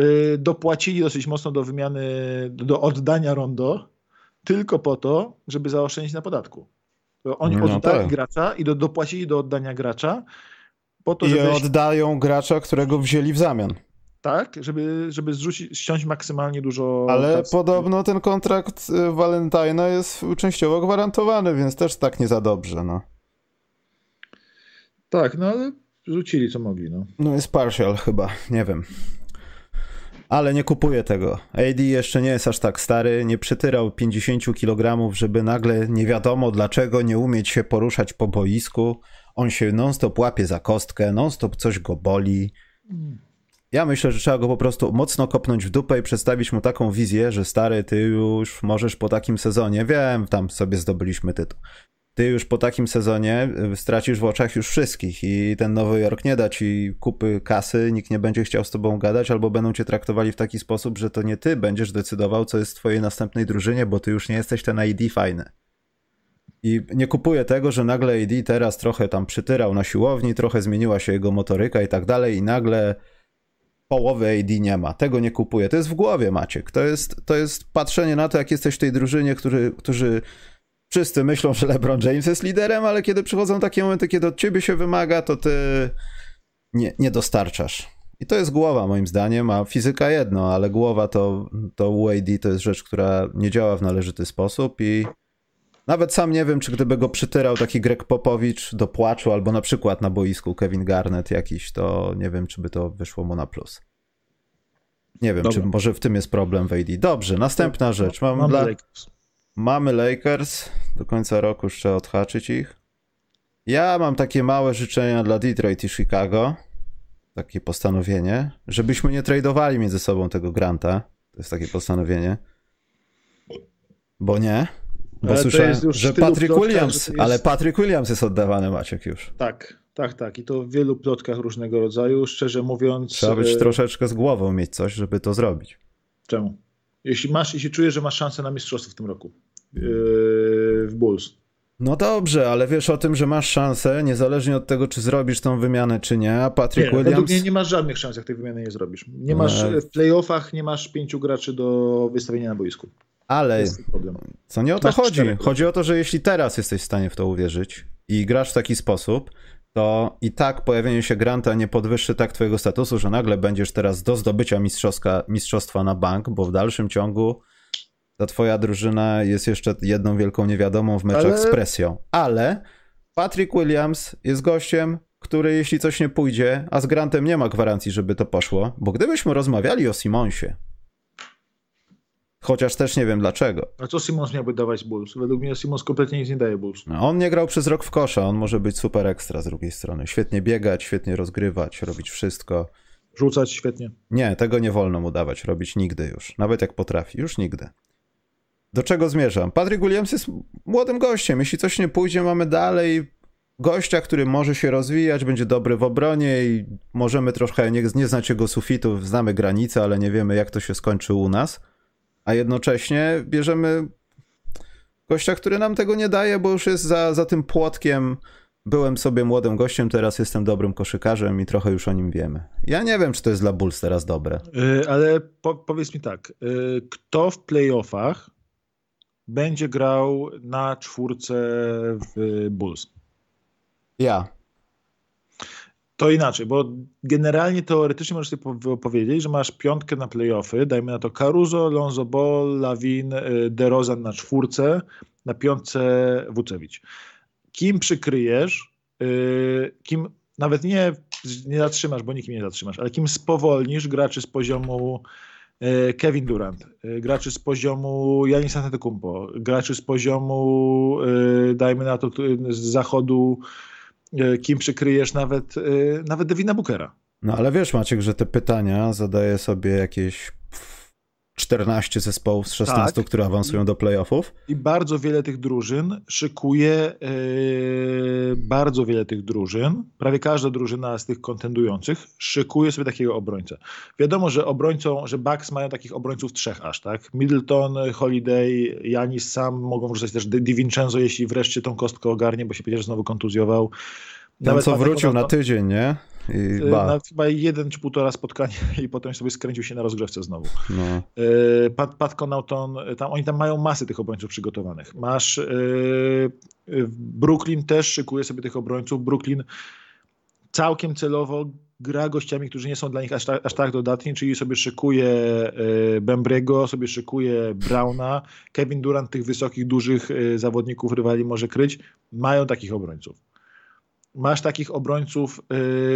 y, dopłacili dosyć mocno do wymiany, do oddania rondo, tylko po to, żeby zaoszczędzić na podatku. Oni no, oddali tak. gracza i do, dopłacili do oddania gracza po to, I żeby... oddają gracza, którego wzięli w zamian tak, żeby, żeby zrzucić, ściąć maksymalnie dużo. Ale podobno ten kontrakt y, Valentina jest częściowo gwarantowany, więc też tak nie za dobrze, no. Tak, no ale rzucili co mogli, no. No jest partial chyba, nie wiem. Ale nie kupuję tego. AD jeszcze nie jest aż tak stary, nie przytyrał 50 kg, żeby nagle nie wiadomo dlaczego nie umieć się poruszać po boisku. On się non-stop łapie za kostkę, non-stop coś go boli. Ja myślę, że trzeba go po prostu mocno kopnąć w dupę i przedstawić mu taką wizję, że stary, ty już możesz po takim sezonie, wiem, tam sobie zdobyliśmy tytuł, ty już po takim sezonie y, stracisz w oczach już wszystkich i ten Nowy Jork nie da ci kupy kasy, nikt nie będzie chciał z tobą gadać, albo będą cię traktowali w taki sposób, że to nie ty będziesz decydował, co jest w twojej następnej drużynie, bo ty już nie jesteś ten ID fajny. I nie kupuję tego, że nagle AD teraz trochę tam przytyrał na siłowni, trochę zmieniła się jego motoryka i tak dalej, i nagle połowy AD nie ma. Tego nie kupuję. To jest w głowie, Maciek. To jest, to jest patrzenie na to, jak jesteś w tej drużynie, który, którzy wszyscy myślą, że LeBron James jest liderem, ale kiedy przychodzą takie momenty, kiedy od ciebie się wymaga, to ty nie, nie dostarczasz. I to jest głowa moim zdaniem, a fizyka jedno, ale głowa to, to UAD to jest rzecz, która nie działa w należyty sposób i nawet sam nie wiem, czy gdyby go przytyrał taki Greg Popowicz do płaczu, albo na przykład na boisku Kevin Garnett jakiś, to nie wiem, czy by to wyszło mu na plus. Nie wiem, Dobra. czy może w tym jest problem w AD. Dobrze, następna rzecz. Mam mamy, dla... Lakers. mamy Lakers. Do końca roku jeszcze odhaczyć ich. Ja mam takie małe życzenia dla Detroit i Chicago. Takie postanowienie, żebyśmy nie tradowali między sobą tego Granta. To jest takie postanowienie. Bo nie. Bo słyszałem, że Patrick Williams, że jest... ale Patrick Williams jest oddawany Maciek już. Tak, tak, tak. I to w wielu plotkach różnego rodzaju. Szczerze mówiąc. Trzeba być e, troszeczkę z głową mieć coś, żeby to zrobić. Czemu? Jeśli masz, jeśli czujesz, że masz szansę na mistrzostwo w tym roku yy, w Bulls. No dobrze, ale wiesz o tym, że masz szansę, niezależnie od tego, czy zrobisz tą wymianę, czy nie, a Patrick nie, Williams... Według mnie nie masz żadnych szans, jak tej wymiany nie zrobisz. Nie masz, w playoffach nie masz pięciu graczy do wystawienia na boisku. Ale co nie o to Masz chodzi. Chodzi o to, że jeśli teraz jesteś w stanie w to uwierzyć i grasz w taki sposób, to i tak pojawienie się Granta nie podwyższy tak twojego statusu, że nagle będziesz teraz do zdobycia mistrzostwa na bank, bo w dalszym ciągu ta twoja drużyna jest jeszcze jedną wielką niewiadomą w meczach Ale... z presją. Ale Patrick Williams jest gościem, który jeśli coś nie pójdzie, a z Grantem nie ma gwarancji, żeby to poszło, bo gdybyśmy rozmawiali o Simonsie, Chociaż też nie wiem dlaczego. A co Simons miałby dawać Bulls? Według mnie Simons kompletnie nic nie daje Bulls. No, on nie grał przez rok w kosza, on może być super ekstra z drugiej strony. Świetnie biegać, świetnie rozgrywać, robić wszystko. Rzucać świetnie. Nie, tego nie wolno mu dawać, robić nigdy już. Nawet jak potrafi, już nigdy. Do czego zmierzam? Patrick Williams jest młodym gościem. Jeśli coś nie pójdzie, mamy dalej gościa, który może się rozwijać, będzie dobry w obronie i możemy trochę nie, nie znać jego sufitów, znamy granice, ale nie wiemy jak to się skończy u nas a jednocześnie bierzemy gościa, który nam tego nie daje, bo już jest za, za tym płotkiem. Byłem sobie młodym gościem, teraz jestem dobrym koszykarzem i trochę już o nim wiemy. Ja nie wiem, czy to jest dla Bulls teraz dobre. Yy, ale po, powiedz mi tak, yy, kto w playoffach będzie grał na czwórce w Bulls? Ja. To inaczej, bo generalnie teoretycznie możesz sobie powiedzieć, że masz piątkę na playoffy, dajmy na to Caruso, Lonzo Ball, Lawin, y, DeRozan na czwórce, na piątce Wucewicz. Kim przykryjesz, y, kim nawet nie, nie zatrzymasz, bo nikim nie zatrzymasz, ale kim spowolnisz graczy z poziomu y, Kevin Durant, graczy z poziomu Janis Antetokounmpo, graczy z poziomu, dajmy na to, z zachodu E, kim przykryjesz nawet, e, nawet Devina Bookera. No ale wiesz Maciek, że te pytania zadaje sobie jakieś 14 zespołów z 16, tak. które awansują do playoffów. I bardzo wiele tych drużyn szykuje, yy, bardzo wiele tych drużyn, prawie każda drużyna z tych kontendujących szykuje sobie takiego obrońcę. Wiadomo, że obrońcą, że Bucks mają takich obrońców trzech aż, tak? Middleton, Holiday, Janis sam mogą wrzucać też DiVincenzo, jeśli wreszcie tą kostkę ogarnie, bo się przecież znowu kontuzjował. Ten, Nawet co wrócił na tydzień, nie? Y, ba. chyba jeden czy półtora spotkania i potem sobie skręcił się na rozgrzewce znowu. No. Y, Pat, Pat Connaughton, tam, oni tam mają masę tych obrońców przygotowanych. Masz Brooklyn też szykuje sobie tych obrońców. Brooklyn całkiem celowo gra gościami, którzy nie są dla nich aż, tak, aż tak dodatni, czyli sobie szykuje y, Bembrego, sobie szykuje Browna. Kevin Durant tych wysokich, dużych zawodników rywali może kryć. Mają takich obrońców. Masz takich obrońców y,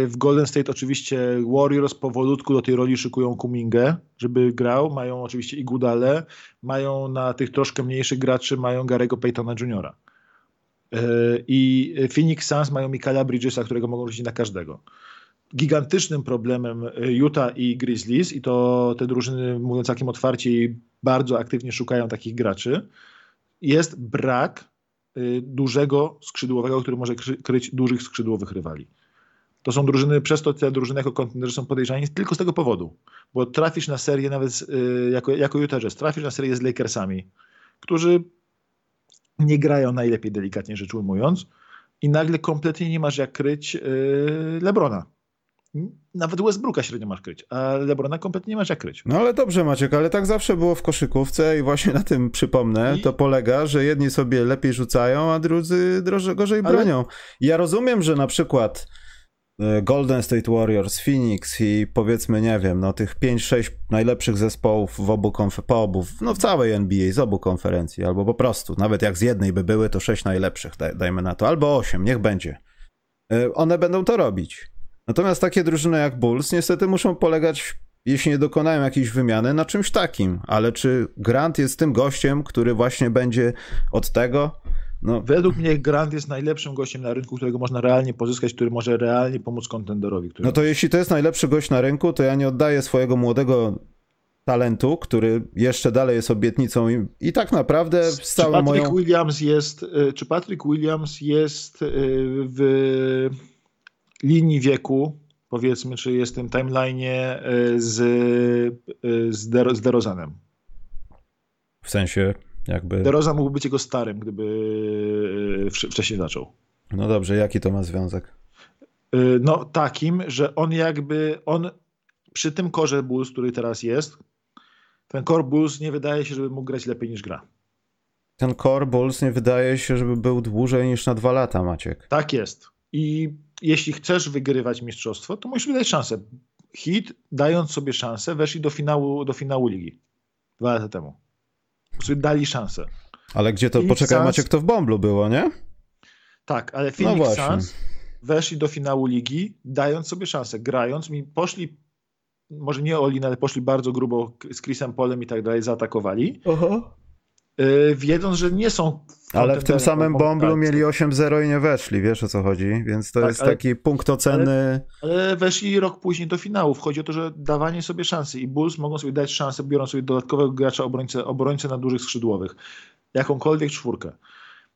w Golden State, oczywiście Warriors powolutku do tej roli szykują Kumingę, żeby grał. Mają oczywiście i Gudale, mają na tych troszkę mniejszych graczy, mają Garego Paytona Jr. Y, I Phoenix Suns mają Michaela Bridgesa, którego mogą rzucić na każdego. gigantycznym problemem Utah i Grizzlies i to te drużyny, mówiąc takim otwarcie, bardzo aktywnie szukają takich graczy, jest brak y, dużego skrzydłowego, który może kryć dużych skrzydłowych rywali. To są drużyny, przez to te drużyny jako kontenerzy są podejrzani tylko z tego powodu, bo trafisz na serię nawet y, jako, jako Utah Jazz, trafisz na serię z Lakersami, którzy nie grają najlepiej, delikatnie rzecz ujmując, i nagle kompletnie nie masz jak kryć yy, Lebrona. Nawet Westbrooka średnio masz kryć, a Lebrona kompletnie nie masz jak kryć. No ale dobrze Maciek, ale tak zawsze było w koszykówce i właśnie na tym przypomnę, I... to polega, że jedni sobie lepiej rzucają, a drudzy drożej, gorzej ale... bronią. Ja rozumiem, że na przykład E, Golden State Warriors, Phoenix i powiedzmy, nie wiem, no tych 5-6 najlepszych zespołów w obu konf- po obu, no w całej NBA, z obu konferencji, albo po prostu, nawet jak z jednej by były, to 6 najlepszych, daj, dajmy na to, albo 8, niech będzie. E, one będą to robić. Natomiast takie drużyny jak Bulls niestety muszą polegać, jeśli nie dokonają jakiejś wymiany, na czymś takim. Ale czy Grant jest tym gościem, który właśnie będzie od tego? No. Według mnie Grant jest najlepszym gościem na rynku, którego można realnie pozyskać, który może realnie pomóc kontenderowi. No to jeśli to jest najlepszy gość na rynku, to ja nie oddaję swojego młodego talentu, który jeszcze dalej jest obietnicą i, i tak naprawdę z całą Patrick moją... Williams jest, y, czy Patrick Williams jest y, w linii wieku, powiedzmy, czy jest w tym timeline'ie y, z, z, De, z DeRozanem? W sensie jakby... DeRozan mógł być jego starym, gdyby e, wcześniej zaczął. No dobrze, jaki to ma związek? E, no takim, że on jakby, on przy tym korze Bulls, który teraz jest, ten core Bulls nie wydaje się, żeby mógł grać lepiej niż gra. Ten core Bulls nie wydaje się, żeby był dłużej niż na dwa lata, Maciek. Tak jest. I jeśli chcesz wygrywać mistrzostwo, to musisz dać szansę. Hit, dając sobie szansę, weszli do finału, do finału ligi dwa lata temu sobie dali szansę. Ale gdzie to, Phoenix poczekaj, macie kto w Bomblu było, nie? Tak, ale Phoenix no Suns weszli do finału ligi, dając sobie szansę, grając, mi poszli może nie Olin, ale poszli bardzo grubo z Chrisem Polem i tak dalej, zaatakowali. Aha. Yy, wiedząc, że nie są. Ale w tym samym Bomblu mieli 8-0 i nie weszli, wiesz o co chodzi, więc to tak, jest ale, taki punkt oceny. Ale, ale, weszli rok później do finału. Chodzi o to, że dawanie sobie szansy i Bulls mogą sobie dać szansę, biorąc sobie dodatkowego gracza obrońcę, obrońcę na dużych skrzydłowych. Jakąkolwiek czwórkę.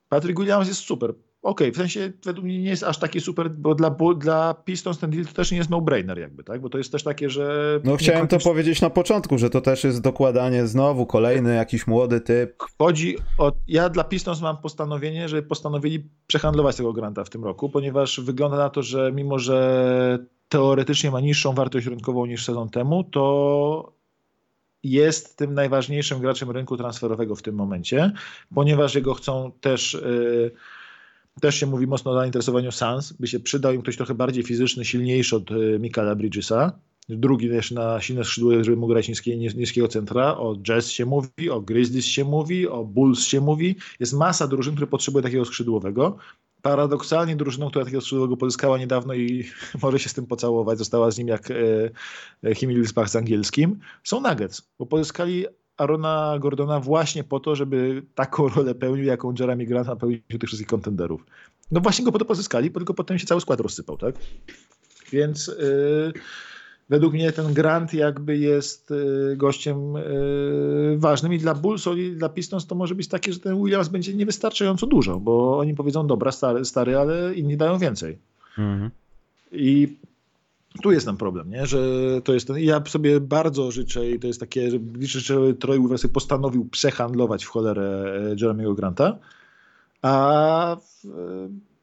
Patrick Williams jest super okej, okay, w sensie według mnie nie jest aż taki super, bo dla, dla Pistons ten deal to też nie jest no-brainer jakby, tak? Bo to jest też takie, że... No chciałem to powiedzieć na początku, że to też jest dokładanie znowu, kolejny jakiś młody typ. Chodzi o... Ja dla Pistons mam postanowienie, że postanowili przehandlować tego granta w tym roku, ponieważ wygląda na to, że mimo, że teoretycznie ma niższą wartość rynkową niż sezon temu, to jest tym najważniejszym graczem rynku transferowego w tym momencie, ponieważ jego chcą też... Yy, też się mówi mocno o zainteresowaniu Sans, by się przydał im ktoś trochę bardziej fizyczny, silniejszy od e, Michaela Bridgesa. Drugi też na silne skrzydło, żeby mógł grać niskie, niskiego centra. O Jazz się mówi, o Grizzlies się mówi, o Bulls się mówi. Jest masa drużyn, które potrzebuje takiego skrzydłowego. Paradoksalnie drużyną, która takiego skrzydłowego pozyskała niedawno i może się z tym pocałować, została z nim jak e, Himilspach z angielskim, są Nuggets, bo pozyskali Arona Gordona właśnie po to, żeby taką rolę pełnił, jaką Jeremy Grant u tych wszystkich kontenderów. No właśnie go po to pozyskali, tylko potem się cały skład rozsypał, tak? Więc yy, według mnie ten Grant jakby jest yy, gościem yy, ważnym i dla Bulls i dla Pistons to może być takie, że ten Williams będzie niewystarczająco dużo, bo oni powiedzą, dobra, stary, stary ale inni dają więcej. Mhm. I tu jest nam problem, nie? że to jest ten. Ja sobie bardzo życzę, i to jest takie, że życzę, żeby Troy Weaver postanowił przehandlować w cholerę e, Jeremy'ego Granta, a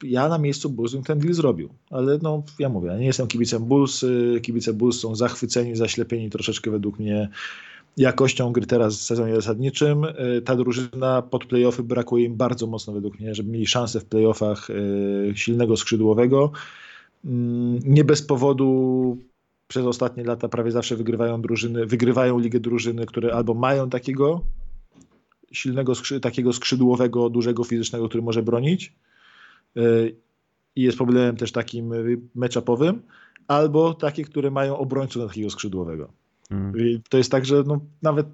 ja na miejscu Bulls bym ten deal zrobił. Ale no, ja mówię, ja nie jestem kibicem Bulls. Kibice Bulls są zachwyceni, zaślepieni troszeczkę według mnie jakością gry teraz w sezonie zasadniczym. E, ta drużyna pod playoffy brakuje im bardzo mocno według mnie, żeby mieli szansę w playoffach e, silnego skrzydłowego. Mm, nie bez powodu przez ostatnie lata prawie zawsze wygrywają drużyny, wygrywają ligę drużyny, które albo mają takiego silnego, takiego skrzydłowego, dużego fizycznego, który może bronić y, i jest problemem też takim matchupowym, albo takie, które mają obrońców takiego skrzydłowego. Hmm. to jest tak, że no, nawet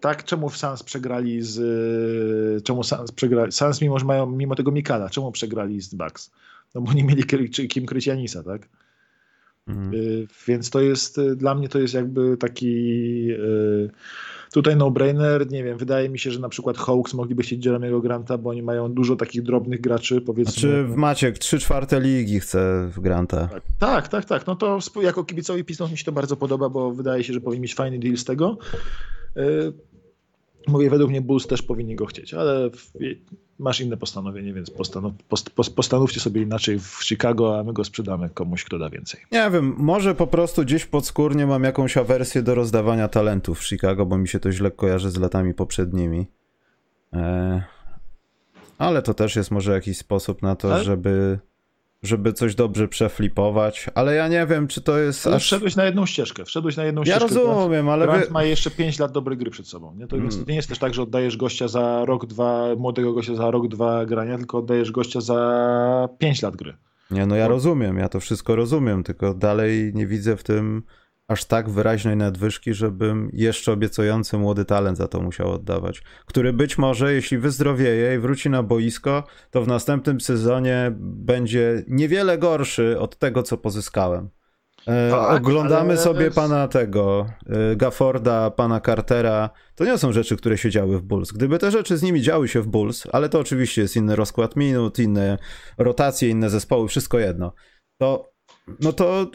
tak, czemu Sans przegrali z. Czemu Sans przegrali? Sans, mimo że mają mimo tego Mikala, czemu przegrali z Bucks? No bo nie mieli kim kryć Janisa, tak? Mhm. Więc to jest, dla mnie to jest jakby taki Tutaj no-brainer, nie wiem, wydaje mi się, że na przykład Hawks mogliby chcieć Jeremiego Granta, bo oni mają dużo takich drobnych graczy, powiedzmy. Czy znaczy, Maciek, trzy czwarte ligi chce w Granta. Tak, tak, tak, tak. No to jako kibicowi Pistons mi się to bardzo podoba, bo wydaje się, że powinien mieć fajny deal z tego. Mówię, według mnie Bulls też powinni go chcieć, ale masz inne postanowienie, więc postanow, post, post, postanówcie sobie inaczej w Chicago, a my go sprzedamy komuś, kto da więcej. Nie wiem, może po prostu gdzieś podskórnie mam jakąś awersję do rozdawania talentów w Chicago, bo mi się to źle kojarzy z latami poprzednimi. Eee, ale to też jest może jakiś sposób na to, ale... żeby żeby coś dobrze przeflipować, ale ja nie wiem, czy to jest. aż... Wszedłeś na jedną ścieżkę. Wszedłeś na jedną ja ścieżkę. Ja rozumiem, ale. Grant ma jeszcze 5 lat dobrej gry przed sobą. Nie? To hmm. nie jest też tak, że oddajesz gościa za rok, dwa, młodego gościa za rok, dwa grania, tylko oddajesz gościa za 5 lat gry. Nie, no ja rozumiem, ja to wszystko rozumiem, tylko dalej nie widzę w tym aż tak wyraźnej nadwyżki, żebym jeszcze obiecujący młody talent za to musiał oddawać. Który być może, jeśli wyzdrowieje i wróci na boisko, to w następnym sezonie będzie niewiele gorszy od tego, co pozyskałem. E, tak, oglądamy sobie pana tego, e, Gafforda, pana Cartera. To nie są rzeczy, które się działy w Bulls. Gdyby te rzeczy z nimi działy się w Bulls, ale to oczywiście jest inny rozkład minut, inne rotacje, inne zespoły, wszystko jedno, to no to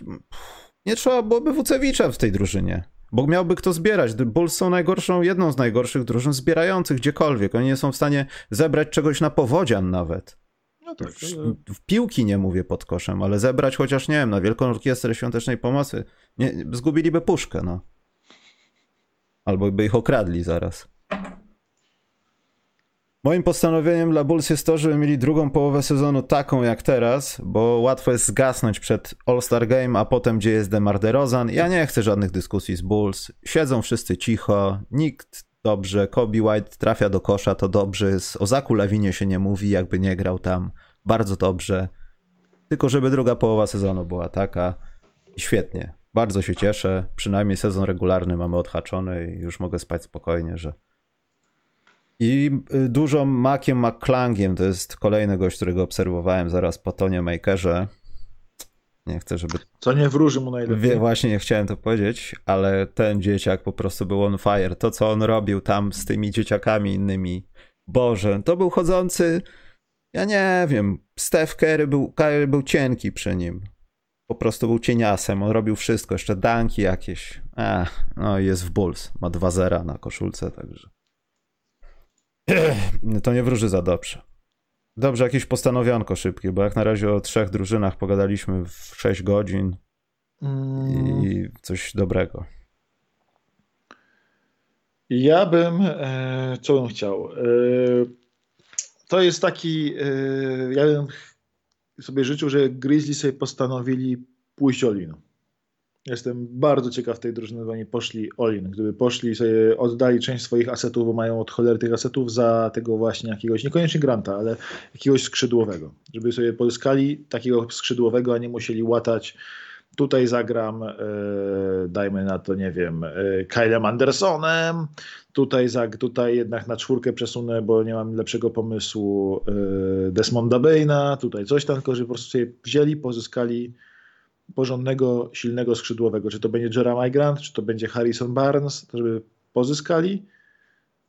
nie trzeba byłoby Wucewicza w tej drużynie. Bo miałby kto zbierać. Bulls są najgorszą, jedną z najgorszych drużyn zbierających gdziekolwiek. Oni nie są w stanie zebrać czegoś na powodzian nawet. No tak, w, w, piłki nie mówię pod koszem, ale zebrać chociaż, nie wiem, na Wielką Orkiestrę Świątecznej Pomocy. Nie, zgubiliby puszkę, no. Albo by ich okradli zaraz. Moim postanowieniem dla Bulls jest to, żeby mieli drugą połowę sezonu taką jak teraz, bo łatwo jest zgasnąć przed All-Star Game, a potem gdzie jest DeMar DeRozan. Ja nie chcę żadnych dyskusji z Bulls. Siedzą wszyscy cicho, nikt dobrze, Kobe White trafia do kosza, to dobrze. O Zaku Lawinie się nie mówi, jakby nie grał tam. Bardzo dobrze. Tylko żeby druga połowa sezonu była taka. Świetnie. Bardzo się cieszę. Przynajmniej sezon regularny mamy odhaczony i już mogę spać spokojnie, że i y, dużo Maciem McClangiem, to jest kolejny gość, którego obserwowałem zaraz po Tonie Makerze. Nie chcę, żeby... Co nie wróży mu najlepiej. Wie, właśnie nie chciałem to powiedzieć, ale ten dzieciak po prostu był on fire. To, co on robił tam z tymi dzieciakami innymi, Boże, to był chodzący, ja nie wiem, Steph Curry był, Curry był cienki przy nim. Po prostu był cieniasem, on robił wszystko, jeszcze danki jakieś. Ech, no i jest w Bulls, ma 2-0 na koszulce, także... to nie wróży za dobrze. Dobrze, jakieś postanowionko szybkie, bo jak na razie o trzech drużynach pogadaliśmy w 6 godzin mm. i coś dobrego. Ja bym, e, co bym chciał? E, to jest taki, e, ja bym sobie życzył, że Grizzly sobie postanowili pójść Olinu. Jestem bardzo ciekaw tej drużyny, gdyby oni poszli Olin, gdyby poszli sobie oddali część swoich asetów, bo mają od cholery tych asetów za tego właśnie jakiegoś, niekoniecznie granta, ale jakiegoś skrzydłowego. Żeby sobie pozyskali takiego skrzydłowego, a nie musieli łatać tutaj zagram, e, dajmy na to, nie wiem, e, Kylem Andersonem, tutaj, tutaj jednak na czwórkę przesunę, bo nie mam lepszego pomysłu e, Desmonda Baina, tutaj coś tam, tylko że po prostu sobie wzięli, pozyskali porządnego, silnego skrzydłowego. Czy to będzie Jeremiah Grant, czy to będzie Harrison Barnes, żeby pozyskali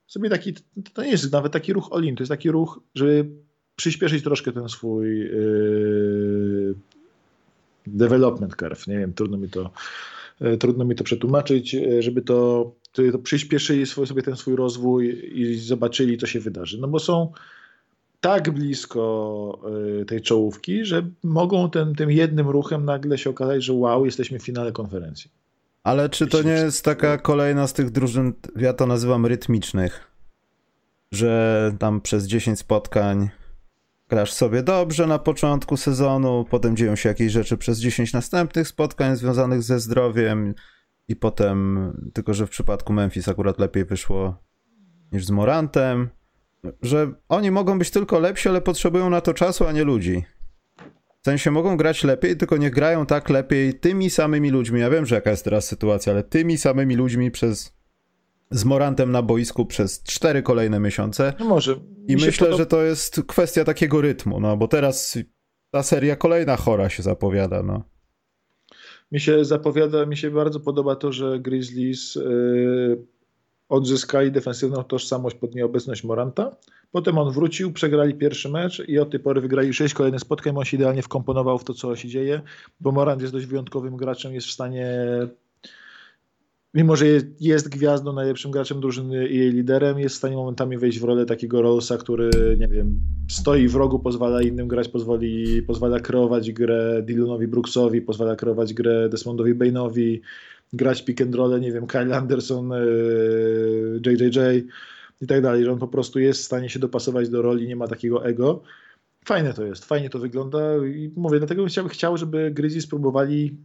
sobie taki, to nie jest nawet taki ruch Olin, to jest taki ruch, żeby przyspieszyć troszkę ten swój yy, development curve. Nie wiem, trudno mi to, yy, trudno mi to przetłumaczyć, yy, żeby to, to przyspieszyli sobie ten swój rozwój i zobaczyli, co się wydarzy. No bo są tak blisko y, tej czołówki, że mogą ten, tym jednym ruchem nagle się okazać, że wow, jesteśmy w finale konferencji. Ale czy to nie jest taka kolejna z tych drużyn, ja to nazywam rytmicznych, że tam przez 10 spotkań grasz sobie dobrze na początku sezonu, potem dzieją się jakieś rzeczy przez 10 następnych spotkań związanych ze zdrowiem i potem, tylko że w przypadku Memphis akurat lepiej wyszło niż z Morantem, że oni mogą być tylko lepsi, ale potrzebują na to czasu, a nie ludzi. W sensie mogą grać lepiej, tylko nie grają tak lepiej tymi samymi ludźmi. Ja wiem, że jaka jest teraz sytuacja, ale tymi samymi ludźmi przez z Morantem na boisku przez cztery kolejne miesiące. No może. I myślę, podoba... że to jest kwestia takiego rytmu, no bo teraz ta seria kolejna chora się zapowiada, no. Mi się zapowiada, mi się bardzo podoba to, że Grizzlies yy, odzyskali defensywną tożsamość pod nieobecność Moranta. Potem on wrócił, przegrali pierwszy mecz i od tej pory wygrali sześć kolejnych spotkań. On się idealnie wkomponował w to, co się dzieje, bo Morant jest dość wyjątkowym graczem, jest w stanie mimo że jest gwiazdą, najlepszym graczem drużyny i jej liderem, jest w stanie momentami wejść w rolę takiego Rollsa, który, nie wiem, stoi w rogu, pozwala innym grać, pozwoli, pozwala kreować grę Dylonowi Brooksowi, pozwala kreować grę Desmondowi Bainowi, grać pick and roll, nie wiem, Kyle Anderson, JJJ e, i tak dalej, że on po prostu jest w stanie się dopasować do roli, nie ma takiego ego. Fajne to jest, fajnie to wygląda i mówię, dlatego bym chciał, żeby Gryzi spróbowali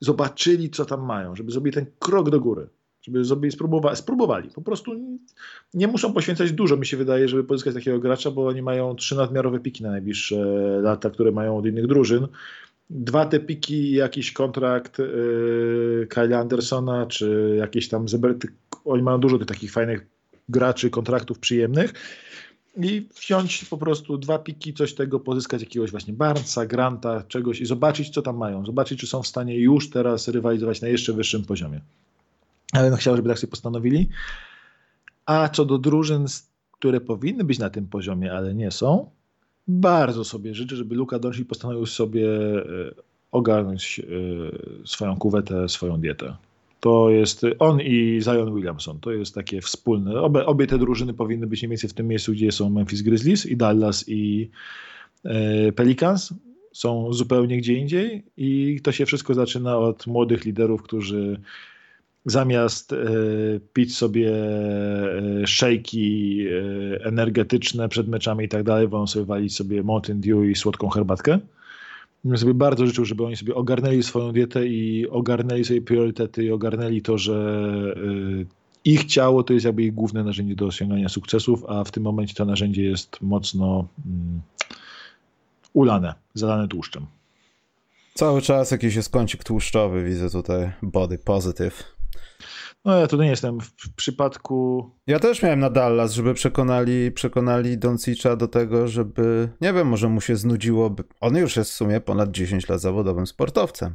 zobaczyli, co tam mają, żeby zrobili ten krok do góry, żeby zrobili, spróbowali, spróbowali. Po prostu nie muszą poświęcać dużo, mi się wydaje, żeby pozyskać takiego gracza, bo oni mają trzy nadmiarowe piki na najbliższe lata, które mają od innych drużyn. Dwa te piki jakiś kontrakt yy, Kyle Andersona, czy jakieś tam, oni mają dużo tych takich fajnych graczy, kontraktów przyjemnych i wziąć po prostu dwa piki, coś tego, pozyskać jakiegoś właśnie Barnesa, Granta, czegoś i zobaczyć, co tam mają. Zobaczyć, czy są w stanie już teraz rywalizować na jeszcze wyższym poziomie. Ale no, chciałbym, żeby tak sobie postanowili. A co do drużyn, które powinny być na tym poziomie, ale nie są, bardzo sobie życzę, żeby Luka Doncic postanowił sobie e, ogarnąć e, swoją kuwetę, swoją dietę to jest on i Zion Williamson. To jest takie wspólne. Obie, obie te drużyny powinny być mniej więcej w tym miejscu, gdzie są Memphis Grizzlies i Dallas i e, Pelicans. Są zupełnie gdzie indziej i to się wszystko zaczyna od młodych liderów, którzy zamiast e, pić sobie e, szejki e, energetyczne przed meczami i tak dalej, wolą sobie walić sobie Mountain Dew i słodką herbatkę bym sobie bardzo życzył, żeby oni sobie ogarnęli swoją dietę i ogarnęli sobie priorytety i ogarnęli to, że ich ciało to jest jakby ich główne narzędzie do osiągania sukcesów, a w tym momencie to narzędzie jest mocno um, ulane, zalane tłuszczem. Cały czas jakiś jest kącik tłuszczowy, widzę tutaj body positive. No ja tu nie jestem. W przypadku... Ja też miałem na Dallas, żeby przekonali, przekonali Doncicza do tego, żeby, nie wiem, może mu się znudziło. On już jest w sumie ponad 10 lat zawodowym sportowcem.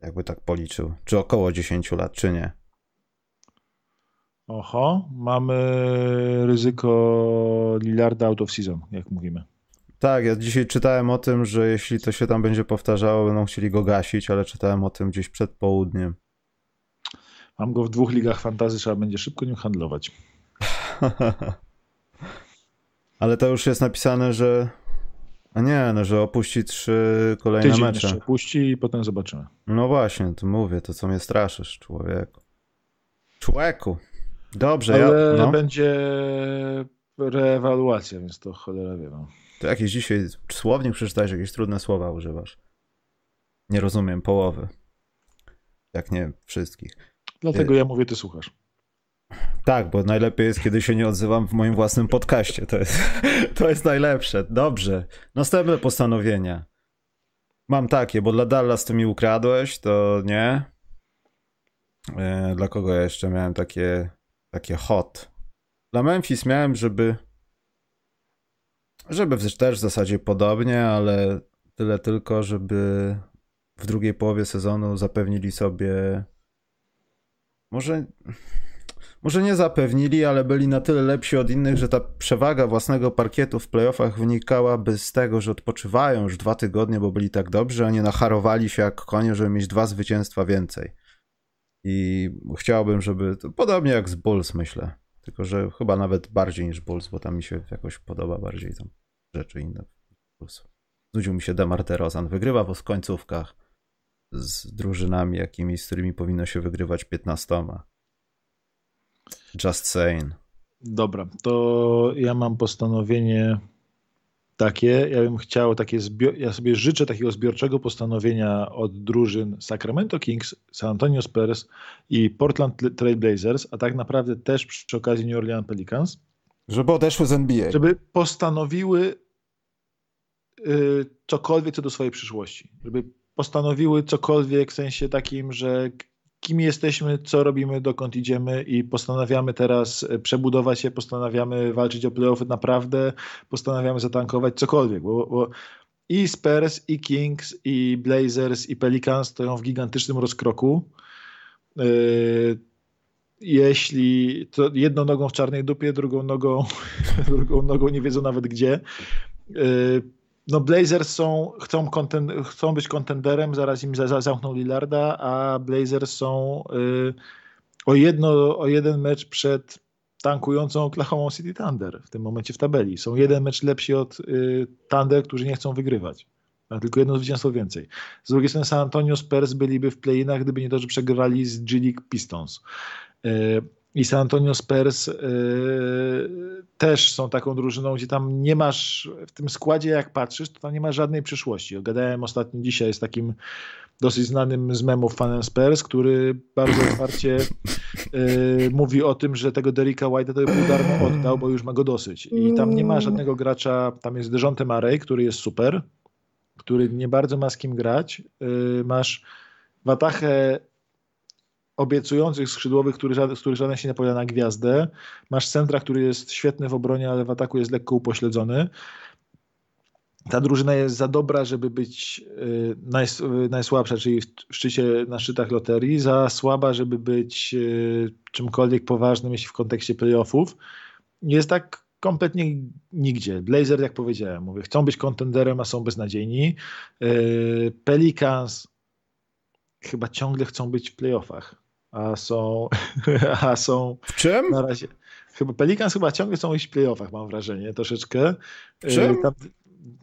Jakby tak policzył. Czy około 10 lat, czy nie. Oho, mamy ryzyko Lillarda out of season, jak mówimy. Tak, ja dzisiaj czytałem o tym, że jeśli to się tam będzie powtarzało, będą chcieli go gasić, ale czytałem o tym gdzieś przed południem. Mam go w dwóch ligach fantazy, trzeba będzie szybko nim handlować. Ale to już jest napisane, że. A nie, no, że opuści trzy kolejne Tydzień mecze. Jeszcze opuści i potem zobaczymy. No właśnie, to mówię, to co mnie straszysz, człowieku. Człowieku. Dobrze, Ale ja. No. będzie reewaluacja, więc to cholera wie. No. To jakieś dzisiaj słownik przeczytałeś, jakieś trudne słowa używasz. Nie rozumiem połowy. Jak nie wszystkich. Dlatego ja mówię, ty słuchasz. Tak, bo najlepiej jest, kiedy się nie odzywam w moim własnym podcaście. To jest, to jest najlepsze. Dobrze. Następne postanowienia. Mam takie, bo dla Dallas ty mi ukradłeś, to nie. E, dla kogo ja jeszcze miałem takie, takie hot? Dla Memphis miałem, żeby żeby też w zasadzie podobnie, ale tyle tylko, żeby w drugiej połowie sezonu zapewnili sobie może, może nie zapewnili, ale byli na tyle lepsi od innych, że ta przewaga własnego parkietu w playoffach wynikałaby z tego, że odpoczywają już dwa tygodnie, bo byli tak dobrzy, a nie nacharowali się jak konie, żeby mieć dwa zwycięstwa więcej. I chciałbym, żeby, podobnie jak z Bulls myślę, tylko że chyba nawet bardziej niż Bulls, bo tam mi się jakoś podoba bardziej tam rzeczy inne. Znudził mi się Demar DeRozan. Wygrywa w końcówkach z drużynami jakimi, z którymi powinno się wygrywać 15. Just saying. Dobra, to ja mam postanowienie takie, ja bym chciał takie, zbior- ja sobie życzę takiego zbiorczego postanowienia od drużyn Sacramento Kings, San Antonio Spurs i Portland Trail Blazers, a tak naprawdę też przy okazji New Orleans Pelicans. Żeby odeszły z NBA. Żeby postanowiły y, cokolwiek co do swojej przyszłości. Żeby postanowiły cokolwiek w sensie takim, że kim jesteśmy, co robimy, dokąd idziemy i postanawiamy teraz e, przebudować się, postanawiamy walczyć o playoffy naprawdę, postanawiamy zatankować cokolwiek, bo, bo i Spurs, i Kings, i Blazers, i Pelicans stoją w gigantycznym rozkroku. Yy, jeśli to jedną nogą w czarnej dupie, drugą nogą, drugą nogą nie wiedzą nawet gdzie. Yy, no Blazers są, chcą, konten, chcą być kontenderem, zaraz im za, za, zamkną Lillarda, a Blazers są yy, o, jedno, o jeden mecz przed tankującą Oklahoma City Thunder w tym momencie w tabeli. Są jeden mecz lepsi od y, Thunder, którzy nie chcą wygrywać. A tylko jedno zwycięstwo więcej. Z drugiej strony San Antonio Spurs byliby w play-inach, gdyby nie to, że przegrali z G League Pistons. Y, I San Antonio Spurs y, też są taką drużyną, gdzie tam nie masz, w tym składzie jak patrzysz, to tam nie ma żadnej przyszłości. Gadałem ostatnio dzisiaj z takim dosyć znanym z memów fanem Spurs, który bardzo otwarcie y, mówi o tym, że tego Derricka White'a to by darmo oddał, bo już ma go dosyć. I tam nie ma żadnego gracza, tam jest Dejonte Murray, który jest super, który nie bardzo ma z kim grać. Y, masz Watachę obiecujących skrzydłowych, który, z których żaden się nie pojawi na gwiazdę. Masz centra, który jest świetny w obronie, ale w ataku jest lekko upośledzony ta drużyna jest za dobra, żeby być y, najs y, najsłabsza, czyli w szczycie, na szczytach loterii, za słaba, żeby być y, czymkolwiek poważnym, jeśli w kontekście playoffów. Jest tak kompletnie nigdzie. Blazer, jak powiedziałem, mówię, chcą być kontenderem, a są beznadziejni. Pelicans chyba ciągle chcą być w playoffach, a są, a są w czym? Na razie. Chyba Pelicans chyba ciągle iść w playoffach, mam wrażenie, troszeczkę. W czym? Tam,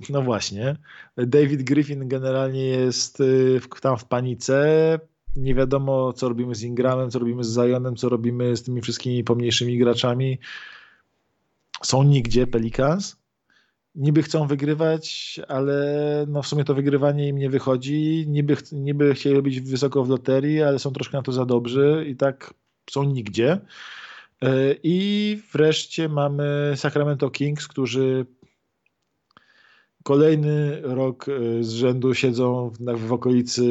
no właśnie. David Griffin generalnie jest y, tam w panice. Nie wiadomo, co robimy z Ingramem, co robimy z Zionem, co robimy z tymi wszystkimi pomniejszymi graczami. Są nigdzie Pelicans. Niby chcą wygrywać, ale no w sumie to wygrywanie im nie wychodzi. Niby, niby chcieli być wysoko w loterii, ale są troszkę na to za dobrzy i tak są nigdzie. Y, I wreszcie mamy Sacramento Kings, którzy kolejny rok y, z rzędu siedzą w, w okolicy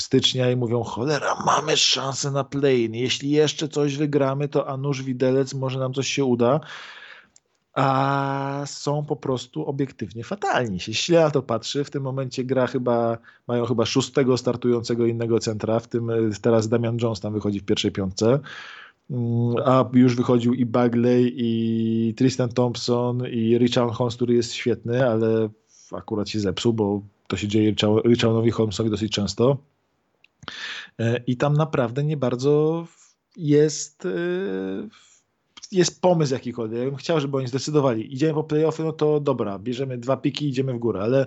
stycznia i mówią cholera, mamy szansę na play Jeśli jeszcze coś wygramy, to a nuż widelec, może nam coś się uda. A są po prostu obiektywnie fatalni. Jeśli na to patrzy, w tym momencie gra chyba, mają chyba szóstego startującego innego centra, w tym y, teraz Damian Jones tam wychodzi w pierwszej piątce mm, a już wychodził i Bagley, i Tristan Thompson, i Richard Holmes, który jest świetny, ale akurat się zepsuł, bo to się dzieje Richardowi Holmesowi dosyć często. E, I tam naprawdę nie bardzo jest, e, jest pomysł jakikolwiek. Ja bym chciał, żeby oni zdecydowali. Idziemy po playoffy, no to dobra, bierzemy dwa piki, idziemy w górę, ale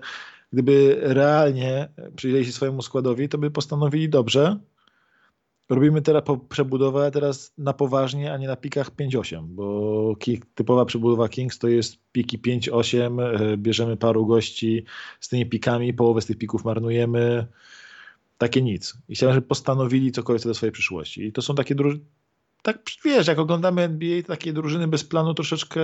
gdyby realnie przyjrzeli się swojemu składowi, to by postanowili dobrze, robimy teraz przebudowę teraz na poważnie, a nie na pikach 5-8, bo typowa przebudowa Kings to jest piki 5-8, e, bierzemy paru gości z tymi pikami, połowę z tych pików marnujemy, takie nic. I chciałem, żeby postanowili cokolwiek co do swojej przyszłości. I to są takie drużyny, tak wiesz, jak oglądamy NBA, takie drużyny bez planu troszeczkę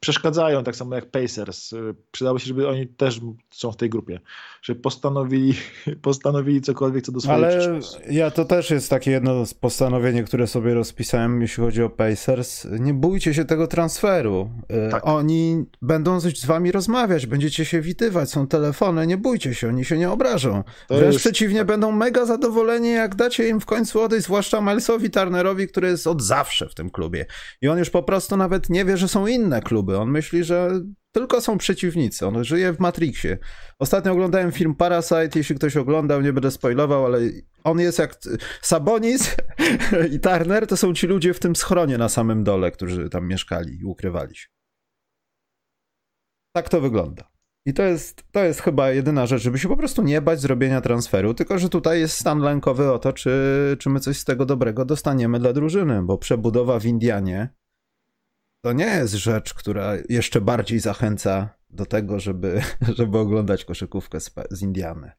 przeszkadzają, tak samo jak Pacers. Przydało się, żeby oni też są w tej grupie, żeby postanowili, postanowili cokolwiek co do swojej Ale przyszłości. ja to też jest takie jedno postanowienie, które sobie rozpisałem, jeśli chodzi o Pacers. Nie bójcie się tego transferu. Y, tak. Oni będą z wami rozmawiać, będziecie się witywać, są telefony, nie bójcie się, oni się nie obrażą. To Wręcz jest... przeciwnie, będą mega zadowoleni, jak dacie im w końcu odejść, zwłaszcza Milesowi Turnerowi, który jest od zawsze w tym klubie. I on już po prostu nawet nie wie, że są inne kluby kluby. On myśli, że tylko są przeciwnicy. On żyje w Matrixie. Ostatnio oglądałem film Parasite, jeśli ktoś oglądał, nie będę spoilował, ale on jest jak Sabonis i Turner, to są ci ludzie w tym schronie na samym dole, którzy tam mieszkali i ukrywali się. Tak to wygląda. I to jest, to jest chyba jedyna rzecz, żeby się po prostu nie bać zrobienia transferu, tylko że tutaj jest stan lękowy o to, czy, czy my coś z tego dobrego dostaniemy dla drużyny, bo przebudowa w Indianie to nie jest rzecz, która jeszcze bardziej zachęca do tego, żeby, żeby oglądać koszykówkę z, z Indiany.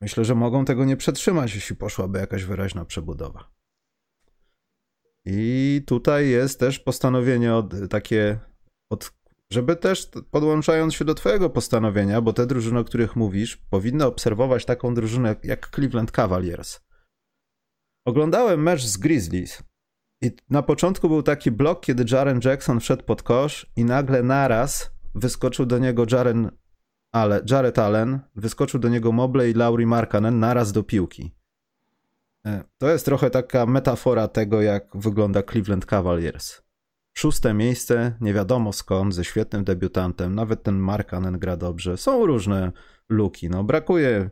Myślę, że mogą tego nie przetrzymać, jeśli poszłaby jakaś wyraźna przebudowa. I tutaj jest też postanowienie od, takie, od, żeby też podłączając się do Twojego postanowienia, bo te drużyny, o których mówisz, powinny obserwować taką drużynę jak Cleveland Cavaliers. Oglądałem mecz z Grizzlies i na początku był taki blok, kiedy Jaren Jackson wszedł pod kosz i nagle naraz wyskoczył do niego Jaren ale Jared Allen wyskoczył do niego Mobley i Lauri Markkanen naraz do piłki. E, to jest trochę taka metafora tego, jak wygląda Cleveland Cavaliers. Szóste miejsce, nie wiadomo skąd, ze świetnym debiutantem, nawet ten Markanen gra dobrze. Są różne luki, no brakuje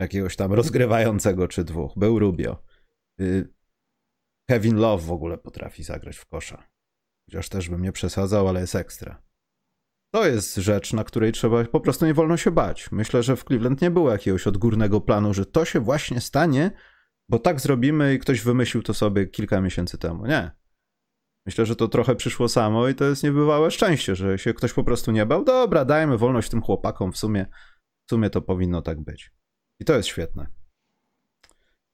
jakiegoś tam rozgrywającego czy dwóch. Był Rubio. Kevin Love w ogóle potrafi zagrać w kosza. Chociaż też bym nie przesadzał, ale jest ekstra. To jest rzecz, na której trzeba po prostu nie wolno się bać. Myślę, że w Cleveland nie było jakiegoś odgórnego planu, że to się właśnie stanie, bo tak zrobimy i ktoś wymyślił to sobie kilka miesięcy temu. Nie. Myślę, że to trochę przyszło samo i to jest niebywałe szczęście, że się ktoś po prostu nie bał. Dobra, dajmy wolność tym chłopakom, w sumie, w sumie to powinno tak być. I to jest świetne.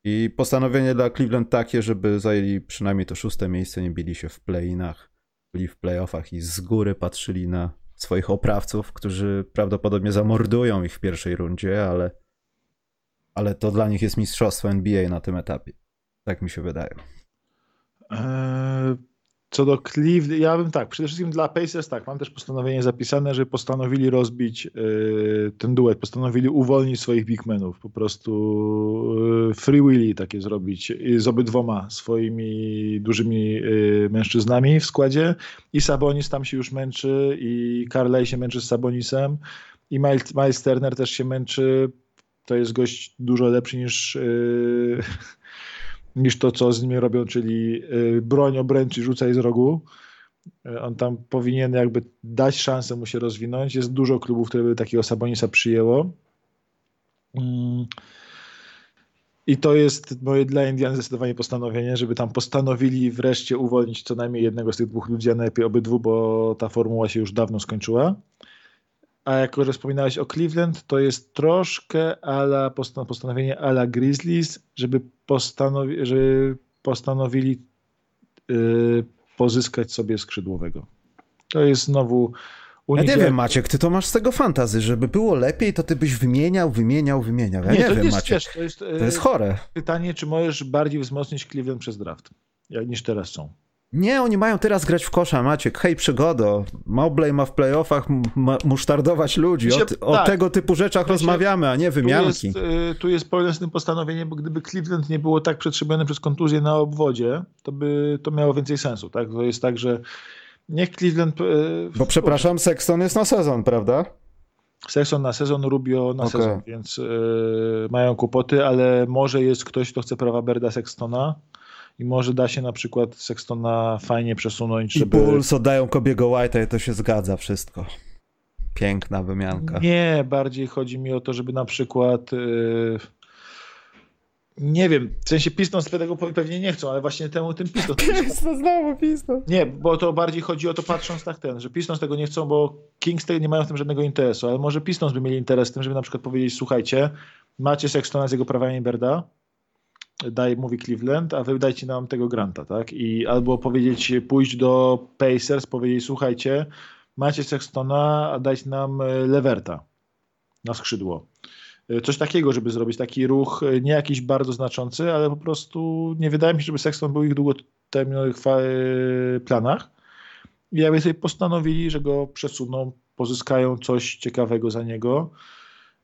I postanowienie dla Cleveland takie, żeby zajęli przynajmniej to szóste miejsce, nie bili się w play-inach, byli w playoffach i z góry patrzyli na swoich oprawców, którzy prawdopodobnie zamordują ich w pierwszej rundzie, ale, ale to dla nich jest mistrzostwo NBA na tym etapie. Tak mi się wydaje. Eee, co do Cleveland, ja bym tak, przede wszystkim dla Pacers tak, mam też postanowienie zapisane, że postanowili rozbić y, ten duet, postanowili uwolnić swoich bigmenów, po prostu y, free willy takie zrobić y, z obydwoma swoimi dużymi y, mężczyznami w składzie i Sabonis tam się już męczy i Carley się męczy z Sabonisem i Miles, Miles Turner też się męczy, to jest gość dużo lepszy niż y, niż to, co z nimi robią, czyli y, broń obręczy rzucaj z rogu. Y, on tam powinien jakby dać szansę mu się rozwinąć. Jest dużo klubów, które by takiego Sabonisa przyjęło. Mm. I to jest moje dla Indian zdecydowanie postanowienie, żeby tam postanowili wreszcie uwolnić co najmniej jednego z tych dwóch ludzi, a najlepiej obydwu, bo ta formuła się już dawno skończyła. A jako, że wspominałeś o Cleveland, to jest troszkę ala, postanowienie ala Grizzlies, żeby, postanowi, żeby postanowili yy, pozyskać sobie skrzydłowego. To jest znowu... Ja nie wiem, Maciek, ty to masz z tego fantazy, żeby było lepiej, to ty byś wymieniał, wymieniał, wymieniał. Ja nie, nie wiem, jest, Maciek. Wiesz, to, jest, to jest chore. Pytanie, czy możesz bardziej wzmocnić Cleveland przez draft, niż teraz są. Nie, oni mają teraz grać w kosza, Maciek. Hej, przygodo. Mobley ma w playoffach musztardować ludzi. O, o tak. tego typu rzeczach rozmawiamy, a nie wymianki. Tu jest, y, tu jest problem z tym postanowieniem, bo gdyby Cleveland nie było tak przetrzebione przez kontuzję na obwodzie, to by to miało więcej sensu. Tak? To jest tak, że niech Cleveland... Y, bo przepraszam, Sexton jest na sezon, prawda? Sexton na sezon, Rubio na okay. sezon, więc y, mają kłopoty, ale może jest ktoś, kto chce prawa Berda Sextona i może da się na przykład Sextona fajnie przesunąć, żeby... I Bulls oddają Kobiego White'a i to się zgadza wszystko. Piękna wymianka. Nie, bardziej chodzi mi o to, żeby na przykład... Yy... Nie wiem, w sensie Pistons tego pewnie nie chcą, ale właśnie temu tym Pistons. Pistons, znowu Pistons. Nie, bo to bardziej chodzi o to patrząc tak ten, że Pistons tego nie chcą, bo Kings nie mają w tym żadnego interesu, ale może Pistons by mieli interes w tym, żeby na przykład powiedzieć, słuchajcie, macie Sextona z jego prawami Berda, daje, mówi Cleveland, a wy dajcie nam tego granta, tak? I albo powiedzieć, pójść do Pacers, powiedzieć, słuchajcie, macie Sextona, a dajcie nam e, Leverta na skrzydło. E, coś takiego, żeby zrobić taki ruch, e, nie jakiś bardzo znaczący, ale po prostu nie wydaje mi się, żeby Sexton był ich długoterminowych planach. I jakby sobie postanowili, że go przesuną, pozyskają coś ciekawego za niego,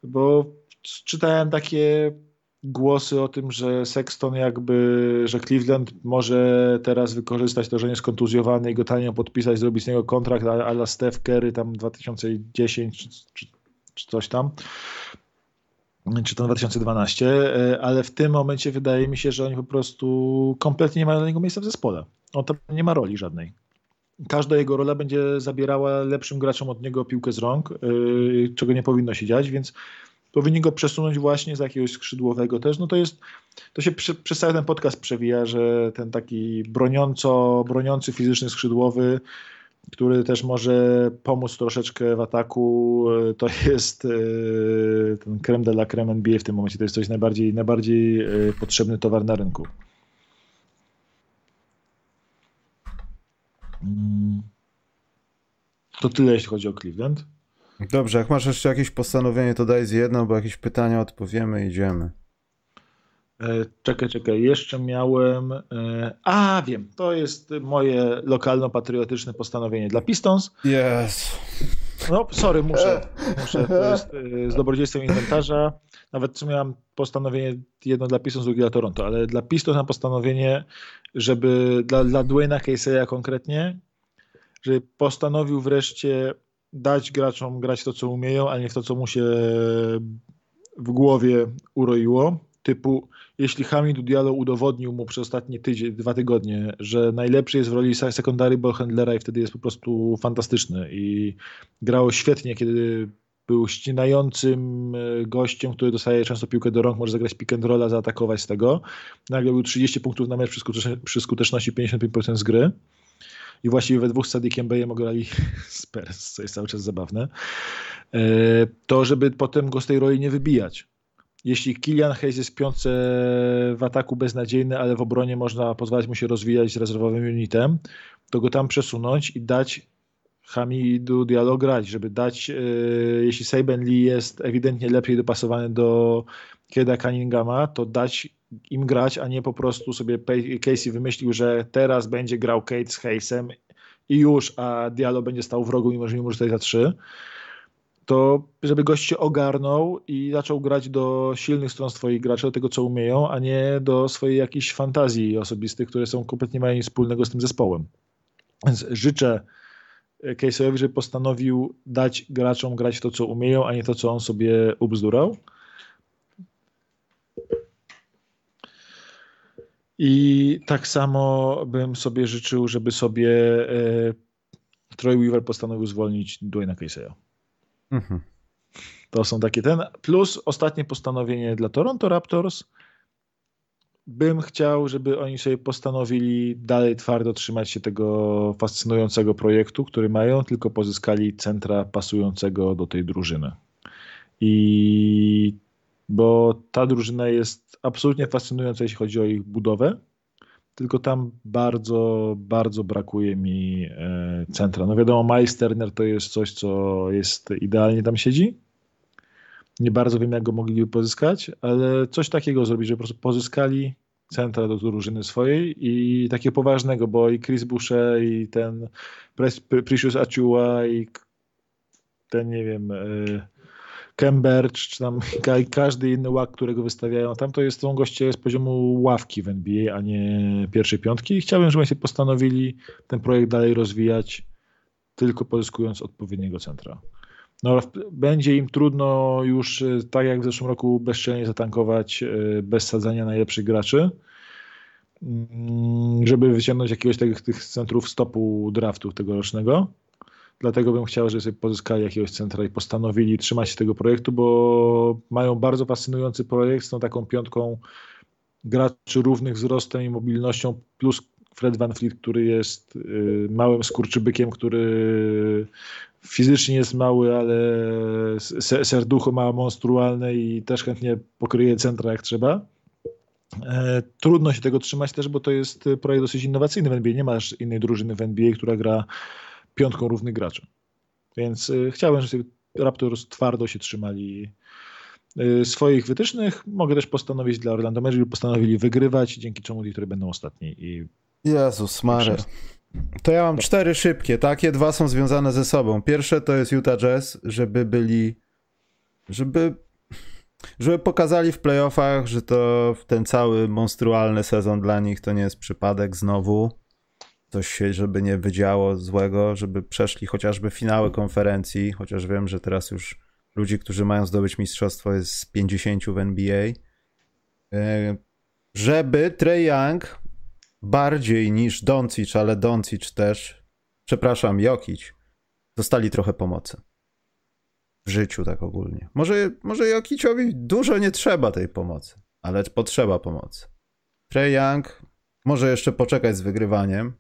bo czytałem takie głosy o tym, że Sexton jakby, że Cleveland może teraz wykorzystać to, że nie jest kontuzjowany i go tanio podpisać, zrobić z niego kontrakt a la Steph Curry tam 2010 czy, czy, czy coś tam czy to 2012, e, ale w tym momencie wydaje mi się, że oni po prostu kompletnie nie mają dla niego miejsca w zespole. On tam nie ma roli żadnej. Każda jego rola będzie zabierała lepszym graczom od niego piłkę z rąk, e, czego nie powinno się dziać, więc powinni go przesunąć właśnie z jakiegoś skrzydłowego też, no to jest, to się przy, przez cały ten podcast przewija, że ten taki broniąco, broniący fizyczny skrzydłowy, który też może pomóc troszeczkę w ataku, e, to jest e, ten creme de la creme NBA w tym momencie, to jest coś najbardziej, najbardziej e, potrzebny towar na rynku. Mm. To tyle, jeśli chodzi o Cleveland. Dobrze, jak masz jeszcze jakieś postanowienie, to daj z jedno, bo jakieś pytania odpowiemy i idziemy. E, czekaj, czekaj, jeszcze miałem. E, a, wiem, to jest moje lokalno-patriotyczne postanowienie dla Pistons. Yes. No, sorry, muszę. muszę. To jest z dobrodziejstwem inwentarza. Nawet miałem postanowienie jedno dla Pistons, drugie dla Toronto, ale dla Pistons mam postanowienie, żeby dla, dla Dwayna Caseya konkretnie, żeby postanowił wreszcie dać graczom grać to, co umieją, a nie w to, co mu się w głowie uroiło. Typu, jeśli Hamid Diallo udowodnił mu przez ostatnie tydzień, dwa tygodnie, że najlepszy jest w roli secondary ballhandlera i wtedy jest po prostu fantastyczny i grało świetnie, kiedy był ścinającym e, gościem, który dostaje często piłkę do rąk, może zagrać pick and rolla, zaatakować z tego. Nagle był 30 punktów na mecz przy, skuteczności, przy skuteczności 55% z gry i właściwie we dwóch z Sadikiem Beyem grali Spurs, co jest cały czas zabawne, e, to żeby potem go z tej roli nie wybijać. Jeśli Kilian Hayes jest piątce w ataku beznadziejny, ale w obronie można pozwolić mu się rozwijać z rezerwowym unitem, to go tam przesunąć i dać Hamidu Diallo grać, żeby dać, yy, jeśli Saben Lee jest ewidentnie lepiej dopasowany do Keda Cunninghama, to dać im grać, a nie po prostu sobie Casey wymyślił, że teraz będzie grał Kate z Hayesem i już, a Diallo będzie stał w rogu, mimo że nie może tutaj za trzy to żeby gość się ogarnął i zaczął grać do silnych stron swoich graczy, do tego, co umieją, a nie do swojej jakiejś fantazji osobistych, które są kompletnie mają nic wspólnego z tym zespołem. Więc życzę Casey'owi, żeby postanowił dać graczom grać to, co umieją, a nie to, co on sobie ubzdurał. I tak samo bym sobie życzył, żeby sobie e, Troy Weaver postanowił zwolnić Dwayna Casey'a. Mhm. To są takie ten. Plus ostatnie postanowienie dla Toronto Raptors. Bym chciał, żeby oni sobie postanowili dalej twardo trzymać się tego fascynującego projektu, który mają, tylko pozyskali centra pasującego do tej drużyny. I bo ta drużyna jest absolutnie fascynująca, jeśli chodzi o ich budowę tylko tam bardzo, bardzo brakuje mi e, centra. No wiadomo, Miles Turner to jest coś, co jest idealnie tam siedzi. Nie bardzo wiem, jak go mogliby pozyskać, ale coś takiego zrobić, że po prostu pozyskali centra do drużyny swojej i takie poważnego, bo i Chris Boucher i ten Precious Achua i ten, nie wiem, e, Cambridge, czy tam każdy inny łak, którego wystawiają tam, to jest, są goście z poziomu ławki w NBA, a nie pierwszej piątki i chciałbym, żeby się postanowili ten projekt dalej rozwijać, tylko pozyskując odpowiedniego centra. No, będzie im trudno już, e, tak jak w zeszłym roku, bezczelnie zatankować e, bez sadzania najlepszych graczy, mm, żeby wyciągnąć jakiegoś tych, tych centrów stopu draftu tegorocznego. Dlatego bym chciał, żeby sobie pozyskali jakiegoś centra i postanowili trzymać się tego projektu, bo mają bardzo fascynujący projekt z tą taką piątką graczy równych wzrostem i mobilnością, plus Fred Van Fleet, który jest y, małym skurczybykiem, który fizycznie jest mały, ale serducho ma monstrualne i też chętnie pokryje centra jak trzeba. E, trudno się tego trzymać też, bo to jest projekt dosyć innowacyjny w NBA. Nie masz innej drużyny w NBA, która gra piątką równych graczy. Więc y, chciałbym, żeby Raptors twardo się trzymali y, swoich wytycznych. Mogę też postanowić dla Orlando Magic, postanowili wygrywać, dzięki czemu Detroit będą ostatni. I... Jezus Mary. To ja mam cztery szybkie. Takie dwa są związane ze sobą. Pierwsze to jest Utah Jazz, żeby byli, żeby, żeby pokazali w playoffach, że to ten cały monstrualny sezon dla nich to nie jest przypadek znowu coś się, żeby nie wydziało złego, żeby przeszli chociażby finały konferencji, chociaż wiem, że teraz już ludzi, którzy mają zdobyć mistrzostwo jest z 50 w NBA. E, żeby Trey Young bardziej niż Doncic, ale Doncic też, przepraszam, Jokic, dostali trochę pomocy. W życiu tak ogólnie. Może, może Jokiciowi dużo nie trzeba tej pomocy, ale potrzeba pomocy. Trey Young może jeszcze poczekać z wygrywaniem,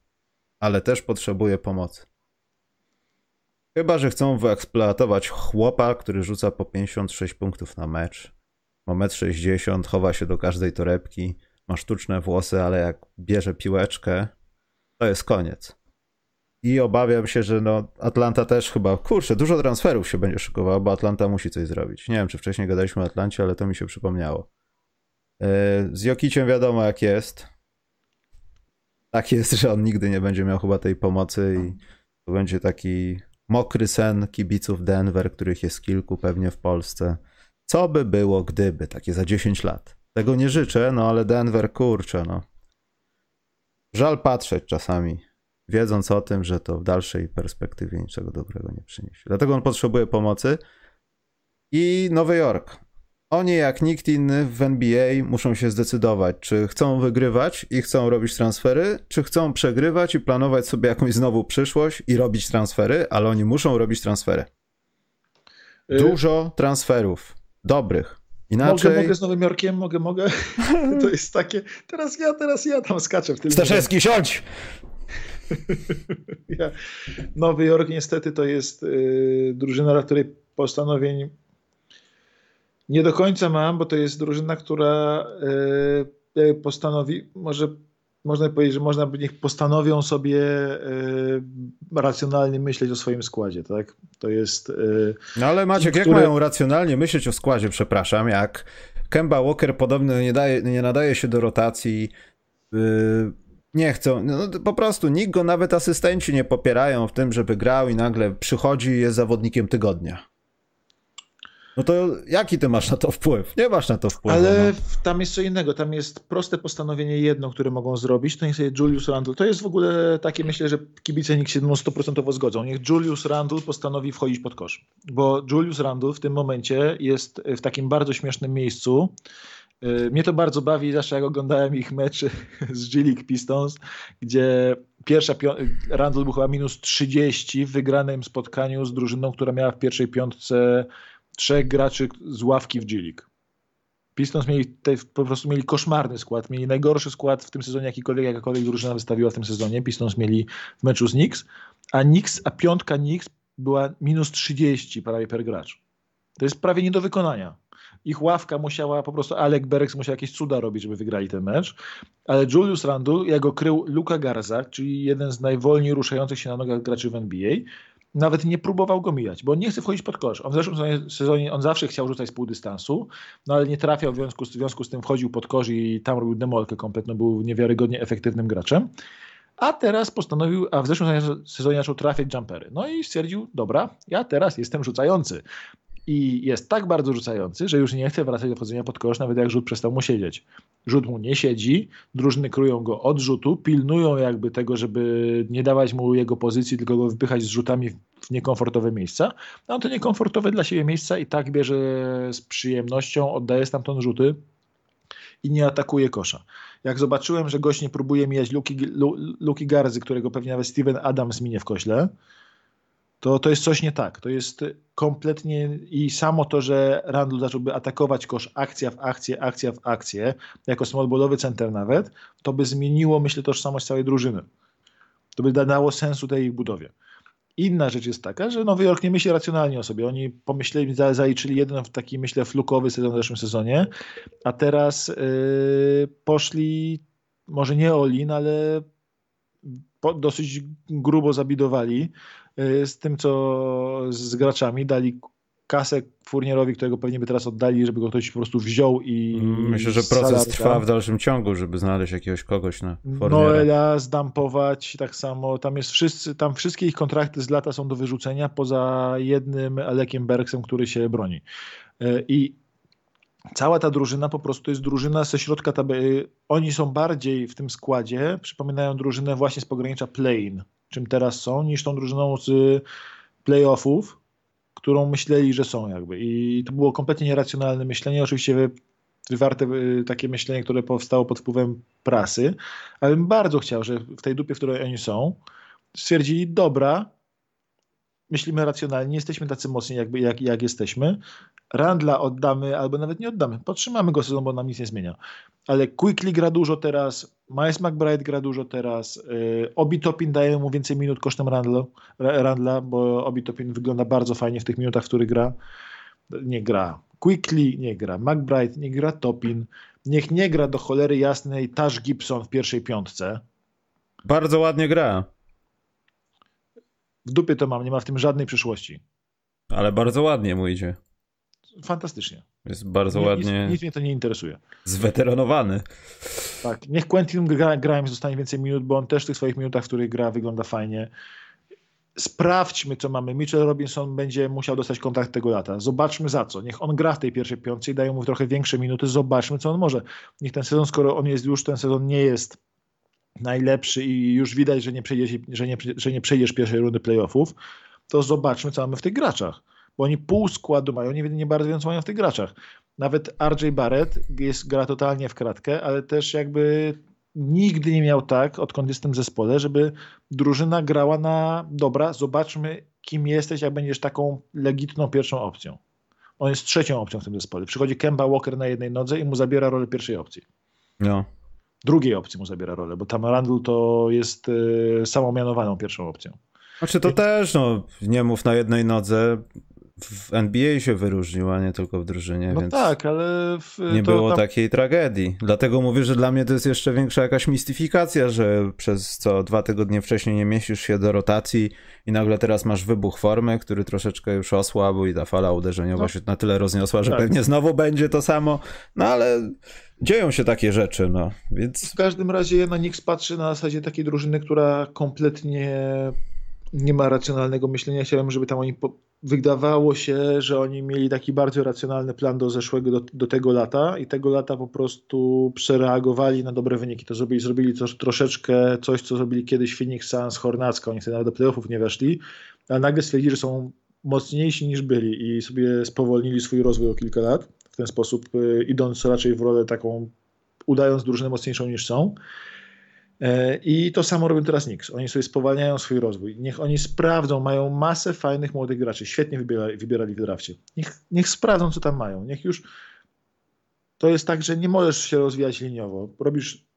ale też potrzebuje pomocy. Chyba, że chcą wyeksploatować chłopa, który rzuca po 56 punktów na mecz. Ma 1,60 m, chowa się do każdej torebki, ma sztuczne włosy, ale jak bierze piłeczkę, to jest koniec. I obawiam się, że no Atlanta też chyba, kurczę, dużo transferów się będzie szykowało, bo Atlanta musi coś zrobić. Nie wiem, czy wcześniej gadaliśmy o Atlancie, ale to mi się przypomniało. E, z Jokiciem wiadomo jak jest tak jest, że on nigdy nie będzie miał chyba tej pomocy i to będzie taki mokry sen kibiców Denver, których jest kilku pewnie w Polsce. Co by było, gdyby, takie za 10 lat? Tego nie życzę, no ale Denver, kurczę, no. Żal patrzeć czasami, wiedząc o tym, że to w dalszej perspektywie niczego dobrego nie przyniesie. Dlatego on potrzebuje pomocy. I Nowy Jork. Oni, jak nikt inny w NBA, muszą się zdecydować, czy chcą wygrywać i chcą robić transfery, czy chcą przegrywać i planować sobie jakąś znowu przyszłość i robić transfery, ale oni muszą robić transfery. Y- Dużo transferów. Dobrych. Inaczej... Mogę, mogę z Nowym Jorkiem, mogę, mogę. To jest takie, teraz ja, teraz ja tam skaczę w tym. Staszewski, siądź! Nowy Jork niestety to jest yy, drużyna, dla której postanowień nie do końca mam, bo to jest drużyna, która yy, postanowi, może można powiedzieć, że można by niech postanowią sobie y, racjonalnie myśleć o swoim składzie, tak? To jest. No ale Maciek, które... jak mają racjonalnie myśleć o składzie, przepraszam, jak Kemba Walker podobno nie, daje, nie nadaje się do rotacji. Y, nie chcą, no, po prostu nikt go, nawet asystenci nie popierają w tym, żeby grał i nagle przychodzi i jest zawodnikiem tygodnia. No to jaki ty masz na to wpływ? Nie masz na to wpływu. Ale no. tam jest co innego. Tam jest proste postanowienie jedno, które mogą zrobić. To niech sobie Julius Randle. To jest w ogóle takie, myślę, że kibice nikt się 100% zgodzą. Niech Julius Randle postanowi wchodzić pod kosz. Bo Julius Randle w tym momencie jest w takim bardzo śmiesznym miejscu. Y, mnie to bardzo bawi, zawsze jak oglądałem ich meczy z G League Pistons, gdzie pierwsza Randall był chyba minus 30 w wygranym spotkaniu z drużyną, która miała w pierwszej piątce trzech graczy z ławki w G-League. Pistons mieli te, po prostu mieli koszmarny skład, mieli najgorszy skład w tym sezonie, jakikolwiek, jakakolwiek drużyna wystawiła w tym sezonie. Pistons mieli w meczu z Knicks, a Knicks, a piątka Knicks była minus 30 prawie per gracz. To jest prawie nie do wykonania. Ich ławka musiała, po prostu Alec Bereks musiał jakieś cuda robić, żeby wygrali ten mecz, ale Julius Randle, jak go krył Luka Garza, czyli jeden z najwolniej ruszających się na nogach graczy w NBA, nawet nie próbował go mijać, bo on nie chce wchodzić pod kosz. On w zeszłym sezonie on zawsze chciał rzucać z pół dystansu, no ale nie trafiał, w związku, z, w związku z tym wchodził pod kosz i tam robił demolkę kompletną, był niewiarygodnie efektywnym graczem. A teraz postanowił, a w zeszłym sezonie zaczął trafiać jumpery. No i stwierdził, dobra, ja teraz jestem rzucający i jest tak bardzo rzucający, że już nie chce wracać do wchodzenia pod kosz, nawet jak rzut przestał mu siedzieć. Rzut mu nie siedzi, drużyny kryją go od rzutu, pilnują jakby tego, żeby nie dawać mu jego pozycji, tylko go wpychać z rzutami w niekomfortowe miejsca. On to niekomfortowe dla siebie miejsca i tak bierze z przyjemnością, oddaje stamtąd rzuty i nie atakuje kosza. Jak zobaczyłem, że gość nie próbuje mijać Luki, Luki Garzy, którego pewnie nawet Steven Adams minie w kośle, to, to jest coś nie tak. To jest kompletnie i samo to, że Randall zacząłby atakować kosz akcja w akcję, akcja w akcję, jako smallballowy center nawet, to by zmieniło, myślę, tożsamość całej drużyny. To by dało sensu tej budowie. Inna rzecz jest taka, że Nowy Jork nie myśli racjonalnie o sobie. Oni pomyśleli, zaliczyli jeden taki, myślę, flukowy sezon w zeszłym sezonie, a teraz yy, poszli, może nie Olin, ale po, dosyć grubo zabidowali Y, z tym, co z graczami. Dali kasę Furnierowi, którego pewnie by teraz oddali, żeby go ktoś po prostu wziął i... Myślę, że proces trwa w dalszym ciągu, żeby znaleźć jakiegoś kogoś na Furniera. Noela zdampować, tak samo. Tam jest wszyscy, tam wszystkie ich kontrakty z lata są do wyrzucenia, poza jednym Alekiem Bergsem, który się broni. Y, I cała ta drużyna po prostu jest drużyna ze środka tabeli. Oni są bardziej w tym składzie, przypominają drużynę właśnie z pogranicza play-in czym teraz są, niż tą drużyną z playoffów, którą myśleli, że są jakby. I to było kompletnie nieracjonalne myślenie, oczywiście wywarte y, takie myślenie, które powstało pod wpływem prasy, ale bym bardzo chciał, że w tej dupie, w której oni są, stwierdzili, dobra, myślimy racjonalnie, jesteśmy tacy mocni, jakby, jak, jak jesteśmy. Randla oddamy, albo nawet nie oddamy. Podtrzymamy go sezon, bo nam nic nie zmienia. Ale Quickly gra dużo teraz, Miles McBride gra dużo teraz, yy, Obi Topin daje mu więcej minut kosztem Randla, Randla bo Obi Topin wygląda bardzo fajnie w tych minutach, w których gra. Nie gra. Quickly nie gra, McBride nie gra, Topin. Niech nie gra do cholery jasnej Tash Gibson w pierwszej piątce. Bardzo ładnie gra. W dupie to mam, nie ma w tym żadnej przyszłości. Ale bardzo ładnie mu idzie. Fantastycznie. Jest bardzo nie, ładnie. Nic, nic, mnie to nie interesuje. Zweteranowany. Tak. Niech Quentin gra, gra zostanie więcej minut, bo on też w tych swoich minutach, w których gra, wygląda fajnie. sprawdźmy, co mamy. Mitchell Robinson będzie musiał dostać kontakt tego lata. Zobaczmy za co. Niech on gra w tej pierwszej piątce i dają mu trochę większe minuty. Zobaczmy, co on może. Niech ten sezon, skoro on jest już, ten sezon nie jest najlepszy i już widać, że nie przejdziesz, że nie, że nie przejdziesz pierwszej rundy playoffów, to zobaczmy, co mamy w tych graczach. Bo oni pół składu mają, nie, nie bardzo wiem, co mają w tych graczach. Nawet RJ Barrett jest, gra totalnie w kratkę, ale też jakby nigdy nie miał tak, odkąd jestem w zespole, żeby drużyna grała na dobra, zobaczmy kim jesteś, jak będziesz taką legitną pierwszą opcją. On jest trzecią opcją w tym zespole. Przychodzi Kemba Walker na jednej nodze i mu zabiera rolę pierwszej opcji. No. Drugiej opcji mu zabiera rolę, bo tam Randall to jest y, samomianowaną pierwszą opcją. Znaczy to Więc... też, no, nie mów na jednej nodze, w NBA się wyróżnił, a nie tylko w drużynie. No więc tak, ale. Nie było tam... takiej tragedii. Dlatego mówię, że dla mnie to jest jeszcze większa jakaś mistyfikacja, że przez co dwa tygodnie wcześniej nie mieścisz się do rotacji i nagle teraz masz wybuch formy, który troszeczkę już osłabł i ta fala uderzeniowa no. się na tyle rozniosła, że tak. pewnie znowu będzie to samo. No ale dzieją się takie rzeczy, no więc. W każdym razie na Nix patrzy na zasadzie takiej drużyny, która kompletnie nie ma racjonalnego myślenia. Chciałem, żeby tam oni po wydawało się, że oni mieli taki bardzo racjonalny plan do zeszłego, do, do, tego lata i tego lata po prostu przereagowali na dobre wyniki. To zrobili, zrobili coś, troszeczkę coś, co zrobili kiedyś Phoenix Suns, Hornacka, oni wtedy nawet do playoffów nie weszli, a nagle stwierdzili, że są mocniejsi niż byli i sobie spowolnili swój rozwój o kilka lat w ten sposób, y, idąc raczej w rolę taką, udając drużynę mocniejszą niż są. E, I to samo robią teraz Knicks. Oni sobie spowalniają swój rozwój. Niech oni sprawdzą, mają masę fajnych młodych graczy. Świetnie wybierali, wybierali w drafcie. Niech, niech sprawdzą, co tam mają. Niech już. To jest tak, że nie możesz się rozwijać liniowo. Robisz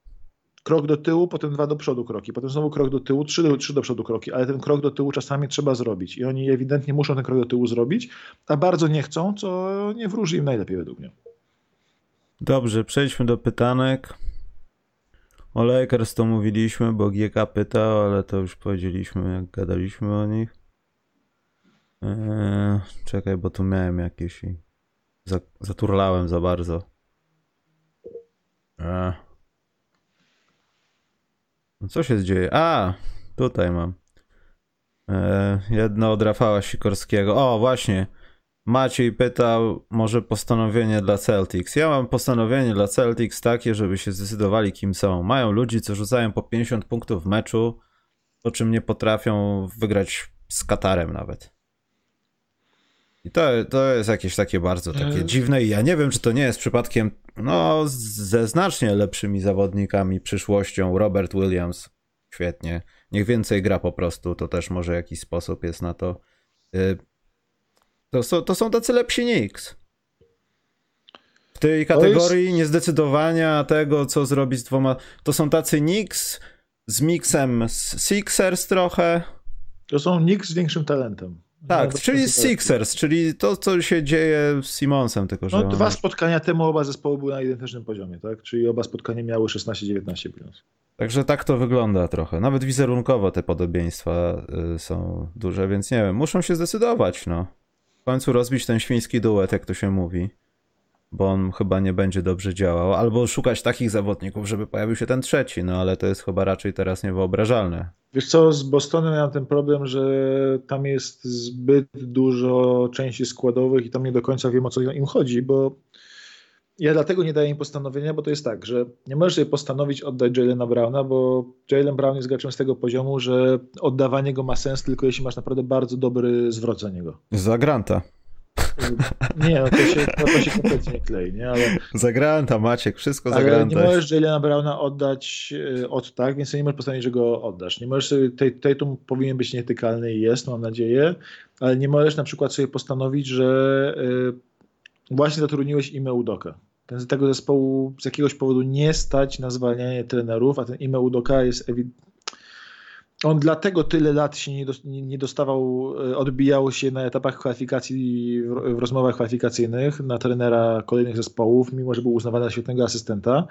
krok do tyłu, potem dwa do przodu kroki, potem znowu krok do tyłu, trzy do, trzy do przodu kroki, ale ten krok do tyłu czasami trzeba zrobić. I oni ewidentnie muszą ten krok do tyłu zrobić, a bardzo nie chcą, co nie wróży im najlepiej według mnie. Dobrze, przejdźmy do pytanek. O Lakers to mówiliśmy, bo GK pytał, ale to już powiedzieliśmy, jak gadaliśmy o nich. Eee, czekaj, bo tu miałem jakieś i za, zaturlałem za bardzo. Eee. No co się dzieje? A, tutaj mam. Eee, jedno od Rafała Sikorskiego. O, właśnie. Maciej pytał, może postanowienie dla Celtics. Ja mam postanowienie dla Celtics takie, żeby się zdecydowali kim są. Mają ludzi, co rzucają po 50 punktów w meczu, po czym nie potrafią wygrać z Katarem nawet. I to, to jest jakieś takie bardzo takie e. dziwne i ja nie wiem, czy to nie jest przypadkiem no, ze znacznie lepszymi zawodnikami przyszłością. Robert Williams, świetnie. Niech więcej gra po prostu, to też może jakiś sposób jest na to. To są, to są tacy lepsi Knicks. W tej kategorii jest... niezdecydowania tego, co zrobić z dwoma. To są tacy Knicks z miksem z Sixers trochę. To są Knicks z większym talentem. Tak, czyli Sixers, czyli to, co się dzieje z Simonsem, tylko że. No, dwa spotkania temu oba zespoły były na identycznym poziomie, tak? Czyli oba spotkania miały 16-19 bilans. Także tak to wygląda trochę. Nawet wizerunkowo te podobieństwa y, są duże, więc nie wiem, muszą się zdecydować, no w końcu rozbić ten świński duet, jak to się mówi, bo on chyba nie będzie dobrze działał, albo szukać takich zawodników, żeby pojawił się ten trzeci, no ale to jest chyba raczej teraz niewyobrażalne. Wiesz co, z Bostonem miałem ten problem, że tam jest zbyt dużo części składowych i tam nie do końca wiem o co im chodzi, bo ja dlatego nie daję im postanowienia, bo to jest tak, że nie możesz sobie postanowić oddać Jalena Browna, bo Jalen Brown jest graczem z tego poziomu, że oddawanie go ma sens tylko jeśli masz naprawdę bardzo dobry zwrot za niego. Za granta. Nie, no to się, no to się kompletnie klei, nie? Ale, za granta, Maciek, wszystko za ale granta. nie możesz Jalena Browna oddać e, od tak, więc nie możesz postanowić, że go oddasz. Nie możesz sobie, Tatum powinien być nietykalny i jest, mam nadzieję, ale nie możesz na przykład sobie postanowić, że e, właśnie zatrudniłeś Ime Udoka ten, tego zespołu z jakiegoś powodu nie stać na zwalnianie trenerów, a ten Ime Udoka jest on dlatego tyle lat się nie dostawał, e, odbijał się na etapach kwalifikacji, w rozmowach kwalifikacyjnych na trenera kolejnych zespołów, mimo że był uznawany za świetnego asystenta.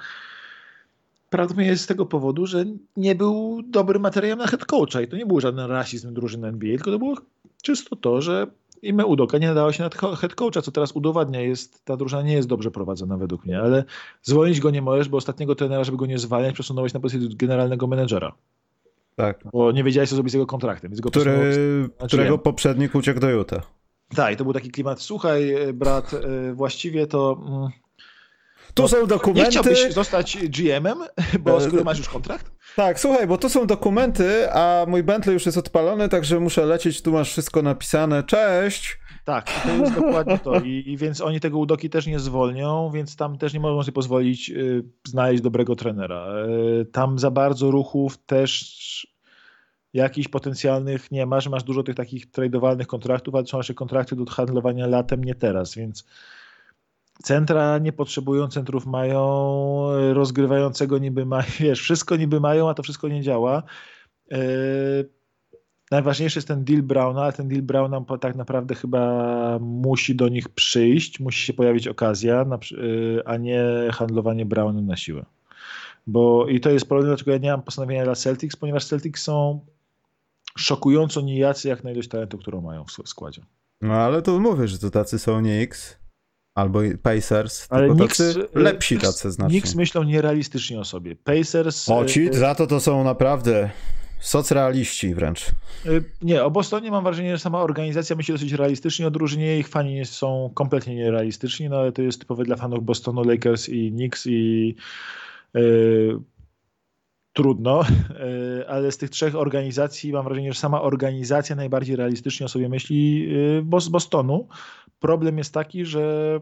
Prawdopodobnie jest z tego powodu, że nie był dobrym materiałem na head coacha i to nie był żaden rasizm drużyny NBA, tylko to było czysto to, że imię Udoka nie nadało się na head coacha, co teraz udowadnia. Jest, ta drużyna nie jest dobrze prowadzona według mnie, ale zwolnić go nie możesz, bo ostatniego trenera, żeby go nie zwalniać, przesunąłeś na pozycję generalnego menedżera. Tak. Bo nie wiedziałeś, co zrobić z jego kontraktem. Więc go Który, którego poprzednik uciekł do Utah. Tak, i to był taki klimat, słuchaj brat, właściwie to... Mm, tu no, są dokumenty. Nie chciałbyś zostać GM-em, bo skoro masz już kontrakt? Tak, słuchaj, bo to są dokumenty, a mój Bentley już jest odpalony, także muszę lecieć, tu masz wszystko napisane. Cześć! Tak, to jest dokładnie to. I, I, więc oni tego Udoki też nie zwolnią, więc tam też nie mogą sobie pozwolić y, znaleźć dobrego trenera. Y, tam za bardzo ruchów też jakichś potencjalnych nie masz. Masz dużo tych takich tradowalnych kontraktów, ale są nasze kontrakty do handlowania latem, nie teraz, więc centra nie potrzebują, centrów mają, rozgrywającego niby mają, wiesz, wszystko niby mają, a to wszystko nie działa. Yy, najważniejszy jest ten deal Browna, ale ten deal Browna tak naprawdę chyba musi do nich przyjść, musi się pojawić okazja, yy, a nie handlowanie Brownem na siłę. Bo i to jest problem, dlaczego ja nie mam postanowienia dla Celtics, ponieważ Celtics są szokująco nijacy jak na ilość talentu, którą mają w składzie. No ale to mówię, że to tacy są nie X. Albo Pacers, Ale tylko Knicks, tacy lepsi tacy znacznie. Knicks myślą nierealistycznie o sobie. Pacers... O ci, y, za to to są naprawdę socrealiści wręcz. Y, nie, o Bostonie mam wrażenie, że sama organizacja myśli dosyć realistycznie, o drużynie ich fani są kompletnie nierealistyczni, no ale to jest typowe dla fanów Bostonu, Lakers i Knicks i trudno, yy, ale z tych trzech organizacji mam wrażenie, że sama organizacja najbardziej realistycznie o sobie myśli yy, z Bostonu, Problem jest taki, że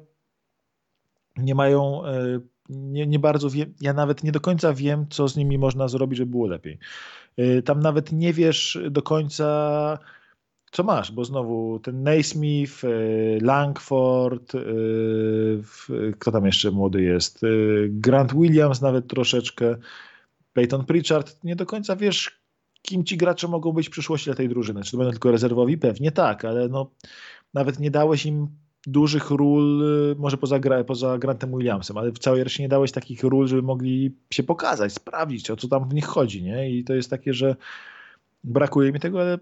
nie mają, e, nie, nie bardzo wiem, ja nawet nie do końca wiem, co z nimi można zrobić, żeby było lepiej. E, tam nawet nie wiesz do końca, co masz, bo znowu ten Naismith, e, Langford, kto tam jeszcze młody jest, Grant Williams nawet troszeczkę, Peyton Pritchard, nie do końca wiesz, kim ci gracze mogą być w przyszłości dla tej drużyny. Czy to będą tylko rezerwowi? Pewnie tak, ale no nawet nie dałeś im dużych ról, y, może poza, poza Grantem Williamsem, ale w całej reszcie nie dałeś takich ról, żeby mogli się pokazać, sprawdzić, o co tam w nich chodzi, nie? I to jest takie, że brakuje mi tego, ale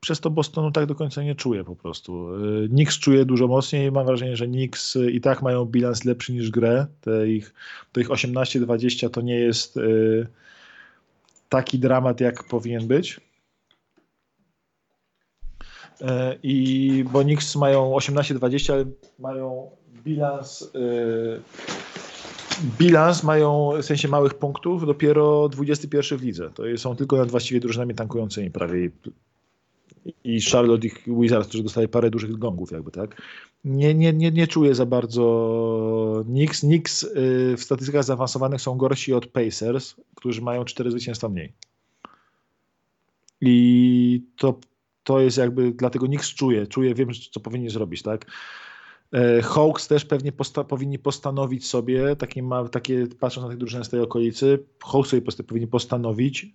przez to Bostonu tak do końca nie czuję po prostu. Y, Knicks czuje dużo mocniej, mam wrażenie, że Knicks i tak mają bilans lepszy niż grę, te ich, to ich 18-20 to nie jest y, taki dramat, jak powinien być. E, I bo Knicks mają 18-20, ale mają bilans e, bilans mają w sensie małych punktów dopiero 21 w lidze. To są tylko nad właściwie drużynami tankującymi prawie i Charlotte i Wizards, którzy dostali parę dużych gongów jakby, tak? Nie, nie, nie, nie czuję za bardzo Knicks. Knicks e, w statystykach zaawansowanych są gorsi od Pacers, którzy mają 4 zwycięstwa mniej. I to to jest jakby, dlatego nikt czuje, czuje, wiem, co powinni zrobić, tak? E, Hawks też pewnie posta powinni postanowić sobie, takie, ma, takie patrząc na tych drużyny z tej okolicy, Hawks sobie post powinni postanowić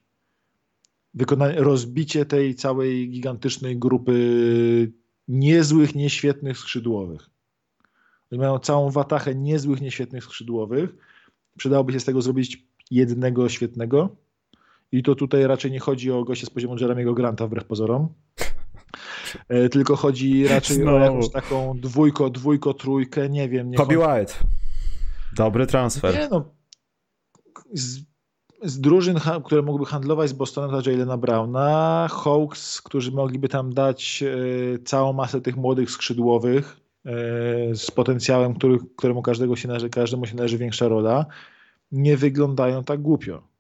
wykonanie, rozbicie tej całej gigantycznej grupy niezłych, nieświetnych skrzydłowych. Oni mają całą watachę niezłych, nieświetnych skrzydłowych. Przydałoby się z tego zrobić jednego świetnego, i to tutaj raczej nie chodzi o gościa z poziomu Jeremiego Granta, wbrew pozorom. E, tylko chodzi raczej Znowu. o jakąś taką dwójko, dwójko, trójkę, nie wiem. Nie Kobe. White. Dobry transfer. Nie no. Z, z drużyn, które mogłyby handlować z Bostonem dla Jalena Browna, Hawks, którzy mogliby tam dać e, całą masę tych młodych skrzydłowych e, z potencjałem, który, któremu każdego się należy, każdemu się należy większa rola, nie wyglądają tak głupio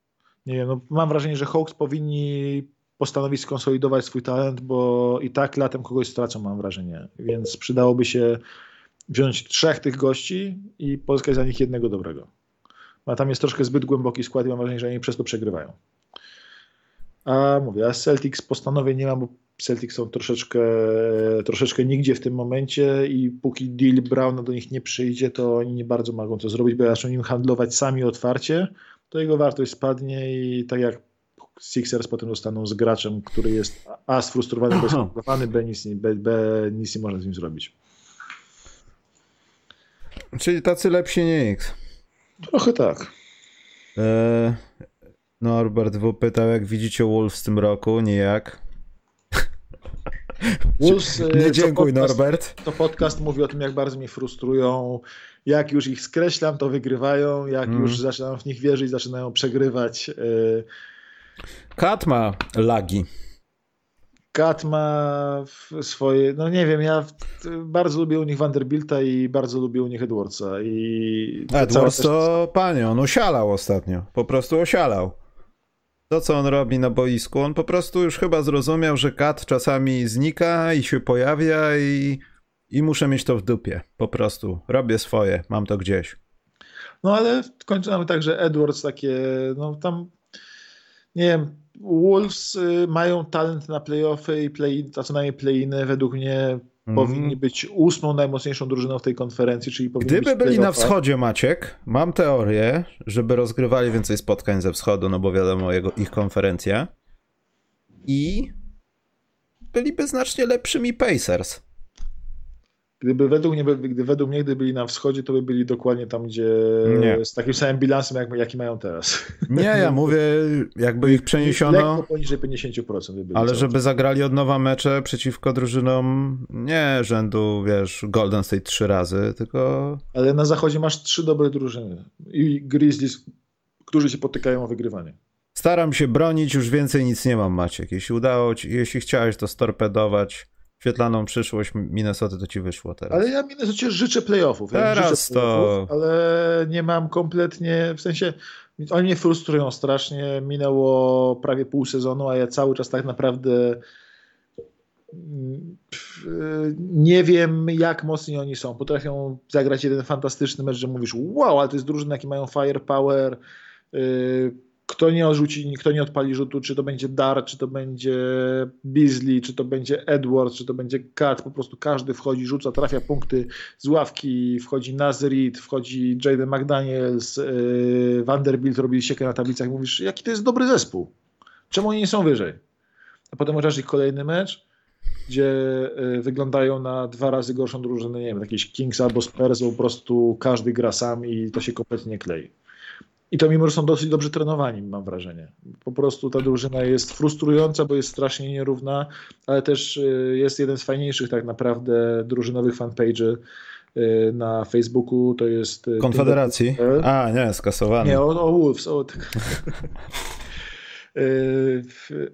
nie wiem, no mam wrażenie, że Hawks powinni postanowić skonsolidować swój talent, bo i tak latem kogoś stracą, mam wrażenie. Więc przydałoby się wziąć trzech tych gości i pozyskać za nich jednego dobrego. A tam jest troszkę zbyt głęboki skład i mam wrażenie, że oni przez to przegrywają. A mówię, a Celtics postanowień nie mam, bo Celtics są troszeczkę, troszeczkę nigdzie w tym momencie i póki deal Browna do nich nie przyjdzie, to oni nie bardzo mogą to zrobić, bo zaczną nim handlować sami otwarcie, to jego wartość spadnie i tak jak Sixers potem zostaną z graczem, który jest A sfrustrowany, bezkomplikowany, B nic, B, B nic nie można z nim zrobić. Czyli tacy lepsi nie X. Trochę tak. E, Norbert W. pytał, jak widzicie Wolves w tym roku, nie jak. Wolves, nie e, dziękuj, podcast, Norbert. To podcast mówi o tym, jak bardzo mnie frustrują jak już ich skreślam, to wygrywają, jak mm. już zaczynam w nich wierzyć, zaczynają przegrywać. Kat ma lagi. Kat ma swoje, no nie wiem, ja bardzo lubię u nich Vanderbilta i bardzo lubię u nich Edwardsa. I Edwards to, też... panie, on osialał ostatnio, po prostu osialał. To, co on robi na boisku, on po prostu już chyba zrozumiał, że kat czasami znika i się pojawia i, i muszę mieć to w dupie. Po prostu robię swoje, mam to gdzieś. No ale w końcu mamy także Edwards takie, no tam, nie wiem, Wolves y, mają talent na playoffy i play, a co najmniej play-iny według mnie mm. powinni być ósmą najmocniejszą drużyną w tej konferencji, czyli Gdyby byli na wschodzie, Maciek, mam teorię, żeby rozgrywali więcej spotkań ze wschodu, no bo wiadomo, jego, ich konferencja i byliby znacznie lepszymi Pacers. Gdyby według mnie, gdy według mnie, gdyby byli na wschodzie, to by byli dokładnie tam, gdzie nie. z takim samym bilansem, jak, jaki mają teraz. Nie, ja mówię, jakby ich przeniesiono. Lekko poniżej 50% by byli. Ale żeby zagrali od nowa mecze przeciwko drużynom nie rzędu, wiesz, Golden State trzy razy, tylko. Ale na zachodzie masz trzy dobre drużyny. I Grizzlies, którzy się potykają o wygrywanie. Staram się bronić, już więcej nic nie mam, Maciek. Jeśli udało ci, jeśli chciałeś to storpedować świetlaną przyszłość Minnesota to ci wyszło teraz. Ale ja Minnesocie życzę playoffów. Teraz życzę playoffów, to... Ale nie mam kompletnie, w sensie oni mnie frustrują strasznie. Minęło prawie pół sezonu, a ja cały czas tak naprawdę mm, nie wiem, jak mocni oni są. Potrafią zagrać jeden fantastyczny mecz, że mówisz, wow, ale to jest drużyna, jaki mają firepower. Kto nie odrzuci, kto nie odpali rzutu, czy to będzie Dar, czy to będzie Beasley, czy to będzie Edwards, czy to będzie Kat, po prostu każdy wchodzi, rzuca, trafia punkty z ławki, wchodzi Nazrid, wchodzi Jaden McDaniels, yy, Vanderbilt robi siekę na tablicach, mówisz, jaki to jest dobry zespół, czemu oni nie są wyżej? A potem chociaż ich kolejny mecz, gdzie yy, wyglądają na dwa razy gorszą drużynę, nie wiem, jakieś Kings albo Spurs, po prostu każdy gra sam i to się kompletnie klei. I to mimo, że są dosyć dobrze trenowani, mam wrażenie. Po prostu ta drużyna jest frustrująca, bo jest strasznie nierówna, ale też y, jest jeden z fajniejszych tak naprawdę drużynowych fanpage'y y, na Facebooku, to jest... Y, Konfederacji? A, nie, skasowany. Nie, o, o Wolves. O,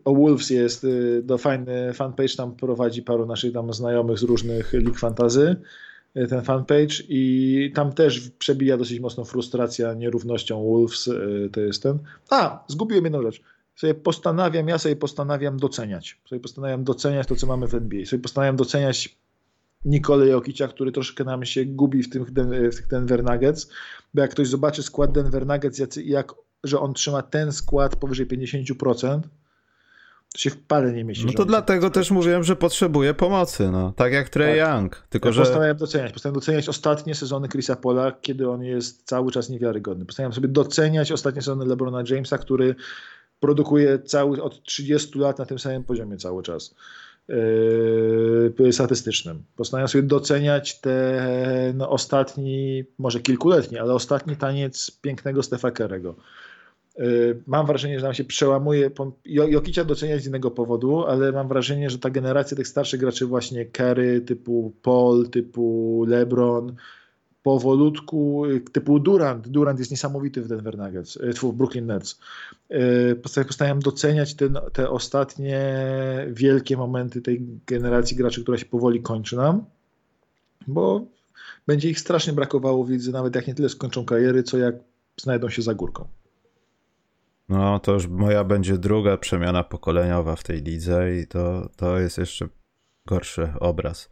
o Wolves jest, do fajny fanpage tam prowadzi paru naszych tam znajomych z różnych lig fantazy. E, ten fanpage i tam też przebija dosyć mocno frustracja nierównością Wolves, e, to jest ten. A, zgubiłem jedną rzecz. Sobie postanawiam, ja sobie postanawiam doceniać. Sobie postanawiam doceniać to, co mamy w NBA. Sobie postanawiam doceniać Nikolę Jokicia, który troszkę nam się gubi w, tym, w tych Denver Nuggets, bo jak ktoś zobaczy skład Denver Nuggets, jak, że on trzyma ten skład powyżej 50%, to się w parę nie mieści. No to dlatego też mówiłem, że potrzebuje pomocy, no. Tak jak Trey tak. Young. Tylko, ja że... Postanawiam doceniać. Postanawiam doceniać ostatnie sezony Chrisa Pola, kiedy on jest cały czas niewiarygodny. Postanawiam sobie doceniać ostatnie sezony LeBrona Jamesa, który produkuje cały, od 30 lat na tym samym poziomie cały czas. Yy, statystycznym. Postanawiam sobie doceniać ten ostatni, może kilkuletni, ale ostatni taniec pięknego Stefa Kerego. Y, mam wrażenie, że nam się przełamuje. Jokicia doceniać z innego powodu, ale mam wrażenie, że ta generacja tych starszych graczy, właśnie Kerry, typu Paul, typu LeBron, powolutku, y, typu Durant. Durant jest niesamowity w Denver Nuggets, y, w Brooklyn Nets. Postanawiam doceniać te ostatnie wielkie momenty tej generacji graczy, która się powoli kończy nam, bo będzie ich strasznie brakowało widzę, nawet jak nie tyle skończą kariery, co jak znajdą się za górką. No, to już moja będzie druga przemiana pokoleniowa w tej lidze i to, to jest jeszcze gorszy obraz.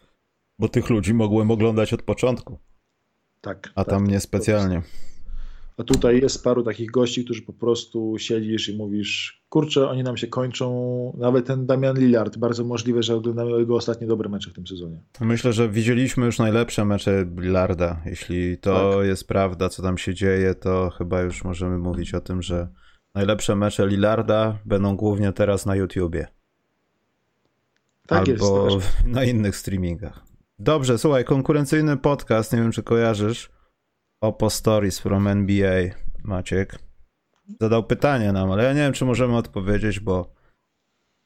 Bo tych ludzi mogłem oglądać od początku. Tak. A tak, tam niespecjalnie. A tutaj jest paru takich gości, którzy po prostu siedzisz i mówisz, kurczę, oni nam się kończą. Nawet ten Damian Lillard, bardzo możliwe, że oglądamy jego ostatnie dobre mecze w tym sezonie. Myślę, że widzieliśmy już najlepsze mecze Lillarda. Jeśli to tak. jest prawda, co tam się dzieje, to chyba już możemy mówić o tym, że najlepsze mecze Lillarda będą głównie teraz na YouTubie. Tak Albo jest, na innych streamingach. Dobrze, słuchaj, konkurencyjny podcast, nie wiem czy kojarzysz, Opo Stories from NBA, Maciek. Zadał pytanie nam, ale ja nie wiem, czy możemy odpowiedzieć, bo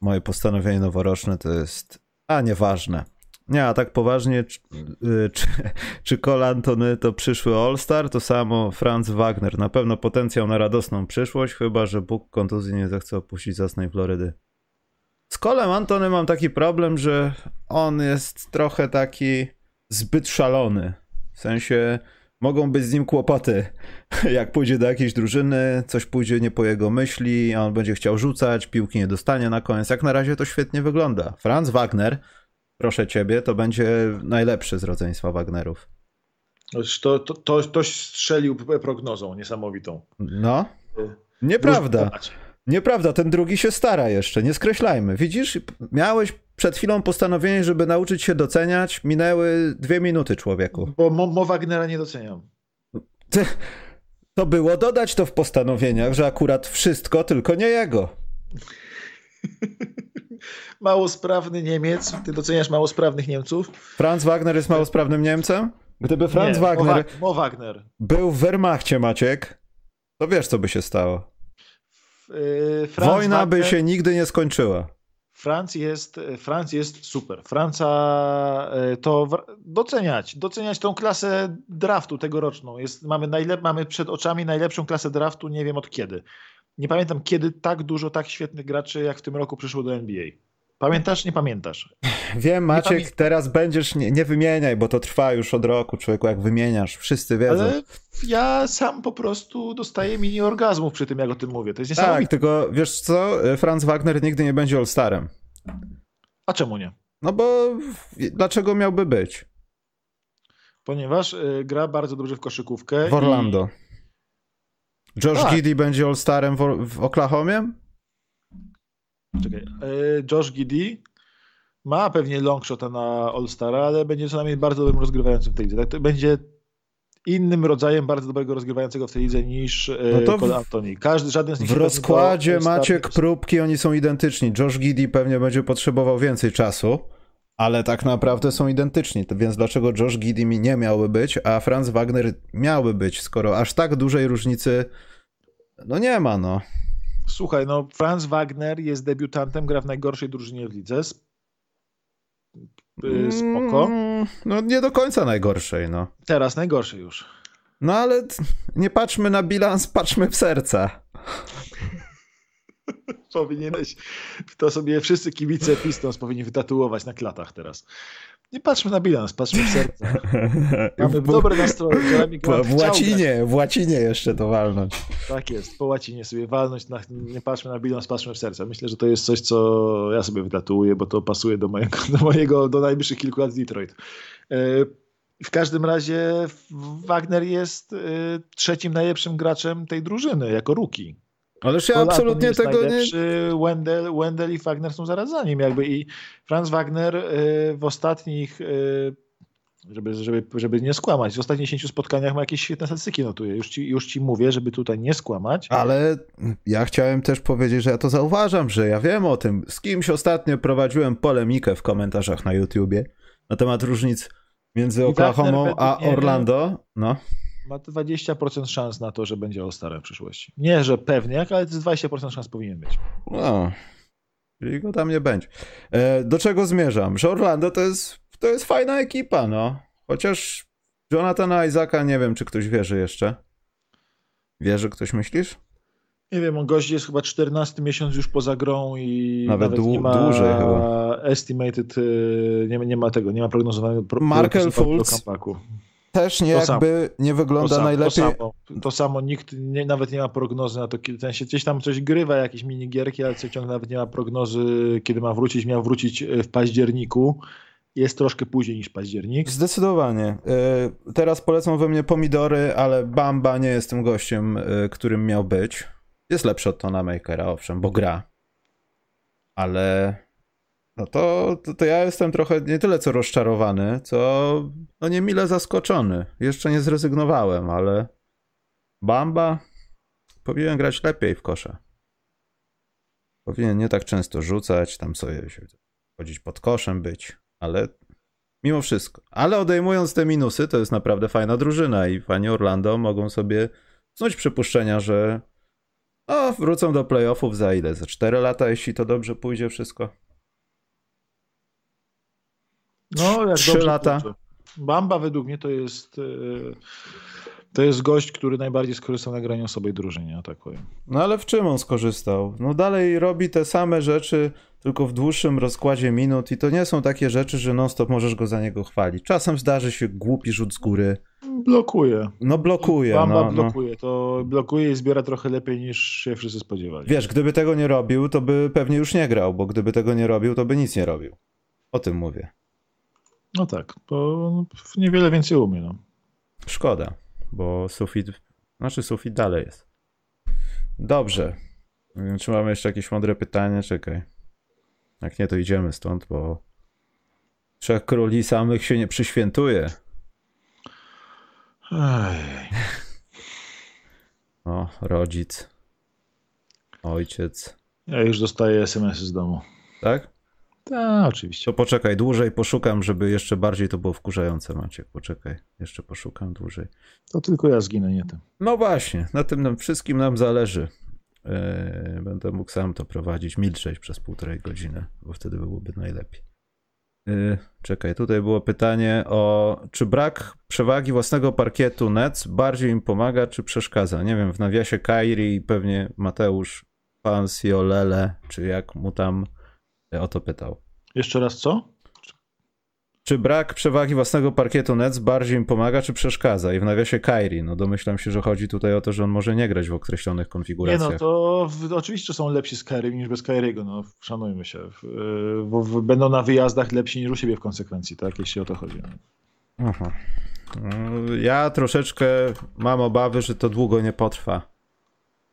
moje postanowienie noworoczne to jest, a nieważne. Nie, a tak poważnie, czy, y, czy, czy Cole Antony to przyszły All-Star, to samo Franz Wagner. Na pewno potencjał na radosną przyszłość, chyba że Bóg kontuzji nie zechce opuścić zasnej Florydy. Z Colem Antony mam taki problem, że on jest trochę taki zbyt szalony. W sensie mogą być z nim kłopoty. Jak pójdzie do jakiejś drużyny, coś pójdzie nie po jego myśli, a on będzie chciał rzucać, piłki nie dostanie na koniec. Jak na razie to świetnie wygląda. Franz Wagner, proszę ciebie, to będzie najlepszy z rodzeństwa Wagnerów. To, to, to, to strzelił prognozą niesamowitą. No, nieprawda. Nieprawda, ten drugi się stara jeszcze, nie skreślajmy. Widzisz, miałeś przed chwilą postanowienie, żeby nauczyć się doceniać, minęły dwie minuty człowieku. Bo Mo, Mo Wagnera nie doceniam. To było dodać to w postanowieniach, że akurat wszystko, tylko nie jego. Małosprawny Niemiec. Ty doceniasz małosprawnych Niemców? Franz Wagner jest małosprawnym Niemcem? Gdyby Franz nie, Wagner, Mo Wagner był w Wehrmachcie, Maciek, to wiesz, co by się stało. Yy, Wojna Wagner... by się nigdy nie skończyła. Franc jest, Franc jest super. Franca e, to doceniać, doceniać tą klasę draftu tegoroczną. Jest, mamy, najlep, mamy przed oczami najlepszą klasę draftu, nie wiem od kiedy. Nie pamiętam, kiedy tak dużo tak świetnych graczy jak w tym roku przyszło do NBA. Pamiętasz? Nie pamiętasz. Wiem, Maciek, teraz będziesz, nie, nie, wymieniaj, bo to trwa już od roku, człowieku, jak wymieniasz, wszyscy wiedzą. Ale ja sam po prostu dostaję mini orgazmów przy tym, jak o tym mówię. To jest tak, niesamowite. Tak, tylko wiesz co, Franz Wagner nigdy nie będzie All-Starem. A czemu nie? No bo dlaczego miałby być? Ponieważ y, gra bardzo dobrze w koszykówkę. W Orlando. I... Josh tak. Giddy będzie All-Starem w, w Oklahomie? Czekaj. E, Josh Giddy ma pewnie longshota na All-Stara, ale będzie co najmniej bardzo dobrym rozgrywającym w tej lidze. Tak? To będzie innym rodzajem bardzo dobrego rozgrywającego w tej lidze niż e, no Cole Anthony. Każdy, żaden z nich W rozkładzie Maciek próbki, oni są identyczni. Josh Giddy pewnie będzie potrzebował więcej czasu, ale tak naprawdę są identyczni. Więc dlaczego Josh Giddy nie miałby być, a Franz Wagner miałby być, skoro aż tak dużej różnicy no nie ma, no. Słuchaj, no Franz Wagner jest debiutantem, gra w najgorszej drużynie w lidze. Y, spoko. Mm, no nie do końca najgorszej, no. Teraz najgorszej już. No ale nie patrzmy na bilans, patrzmy w serca. Powinieneś to sobie wszyscy kibice Pistons powinni wytatuować na klatach teraz. Nie patrzmy na bilans, patrzmy w serce. Mamy w, dobre nastroje. Po, w łacinie, w łacinie jeszcze to walnąć. Tak jest, po łacinie sobie walnąć, na, nie patrzmy na bilans, patrzmy w serce. Myślę, że to jest coś, co ja sobie wytatuuję, bo to pasuje do mojego, do, mojego, do najbliższych kilku lat z Detroit. E, w każdym razie Wagner jest e, trzecim najlepszym graczem tej drużyny, jako rookie. Ależ ja absolutnie tego nie... Wendell, Wendell i Wagner są zaraz za nim jakby i Franz Wagner y, w ostatnich y, żeby, żeby, żeby nie skłamać. W ostatnich 10 spotkaniach ma jakieś świetne statystyki notuje. Już ci, już ci mówię, żeby tutaj nie skłamać. Ale ja chciałem też powiedzieć, że ja to zauważam, że ja wiem o tym. Z kimś ostatnio prowadziłem polemikę w komentarzach na YouTubie na temat różnic między Oklahoma a Orlando. No ma 20% szans na to, że będzie All-Starem w przyszłości. Nie, że pewnie, ale 20% szans powinien być. No, czyli go tam nie będzie. E, do czego zmierzam? Że Orlando to jest, to jest fajna ekipa, no. Chociaż Jonathana Isaaca nie wiem, czy ktoś wierzy jeszcze. Wierzy ktoś, myślisz? Nie wiem, on gość jest chyba 14 miesiąc już poza grą i nawet, nawet nie ma dłużej chyba. estimated, y, nie, nie ma tego, nie ma prognozowanego pro, Markel Fultz też nie to jakby samo. nie wygląda to najlepiej. To samo, to samo nikt nie, nawet nie ma prognozy na to, kiedy ten się gdzieś tam coś grywa, jakieś minigierki, ale co ciągle nawet nie ma prognozy, kiedy ma wrócić. Miał wrócić e, w październiku. Jest troszkę później niż październik. Zdecydowanie. E, teraz polecą we mnie pomidory, ale Bamba nie jest tym gościem, e, którym miał być. Jest lepszy od Tona Makera, owszem, bo gra. Ale no to, to, to, ja jestem trochę nie tyle co rozczarowany, co no niemile zaskoczony. Jeszcze nie zrezygnowałem, ale Bamba powinien grać lepiej w kosze. Powinien nie tak często rzucać, tam sobie chodzić pod koszem być, ale mimo wszystko. Ale odejmując te minusy, to jest naprawdę fajna drużyna i fani Orlando mogą sobie snuć przypuszczenia, że no, wrócą do playoffów za ile? Za 4 lata, jeśli to dobrze pójdzie wszystko. No, jak Trzy lata. Bamba według mnie to jest e, to jest gość, który najbardziej skorzystał na graniu osobej drużynie, ja tak powiem. No ale w czym on skorzystał? No dalej robi te same rzeczy, tylko w dłuższym rozkładzie minut i to nie są takie rzeczy, że non-stop możesz go za niego chwalić. Czasem zdarzy się głupi rzut z góry. Blokuje. No blokuje, Bamba no, no. blokuje. To blokuje i zbiera trochę lepiej niż się wszyscy spodziewali. Wiesz, gdyby tego nie robił, to by pewnie już nie grał, bo gdyby tego nie robił, to by nic nie robił. O tym mówię. No tak, bo niewiele więcej umie. No. Szkoda, bo sufit, znaczy sufit dalej jest. Dobrze. Czy mamy jeszcze jakieś mądre pytanie? Czekaj. Jak nie, to idziemy stąd, bo trzech króli samych się nie przyświętuje. Ej. O, rodzic, ojciec, Ja już dostaję SMS-y z domu. tak? Tak, oczywiście. To poczekaj, dłużej poszukam, żeby jeszcze bardziej to było wkurzające, Maciek. Poczekaj, jeszcze poszukam dłużej. To tylko ja zginę, nie ty. No właśnie, na tym nam wszystkim nam zależy. Yy, Będę mógł sam to prowadzić, milczeć przez półtorej godziny, bo wtedy byłoby najlepiej. Yy, Czekaj, tutaj było pytanie o czy brak przewagi własnego parkietu Nets bardziej im pomaga, czy przeszkadza? Nie wiem, w nawiasie Kairi i pewnie Mateusz Pansiolele, czy jak mu tam o to pytał. Jeszcze raz co? Czy brak przewagi własnego parkietu Nets bardziej im pomaga, czy przeszkadza? I w nawiasie Kairi, no domyślam się, że chodzi tutaj o to, że on może nie grać w określonych Nie konfiguracjach. no, to w, oczywiście są lepsi z Kyrie niż bez Kyriego, no szanujmy się. Bo będą na wyjazdach lepsi niż u siebie w konsekwencji, tak, jeśli o to chodzi. Aha. No, Ja troszeczkę mam obawy, że to długo nie potrwa.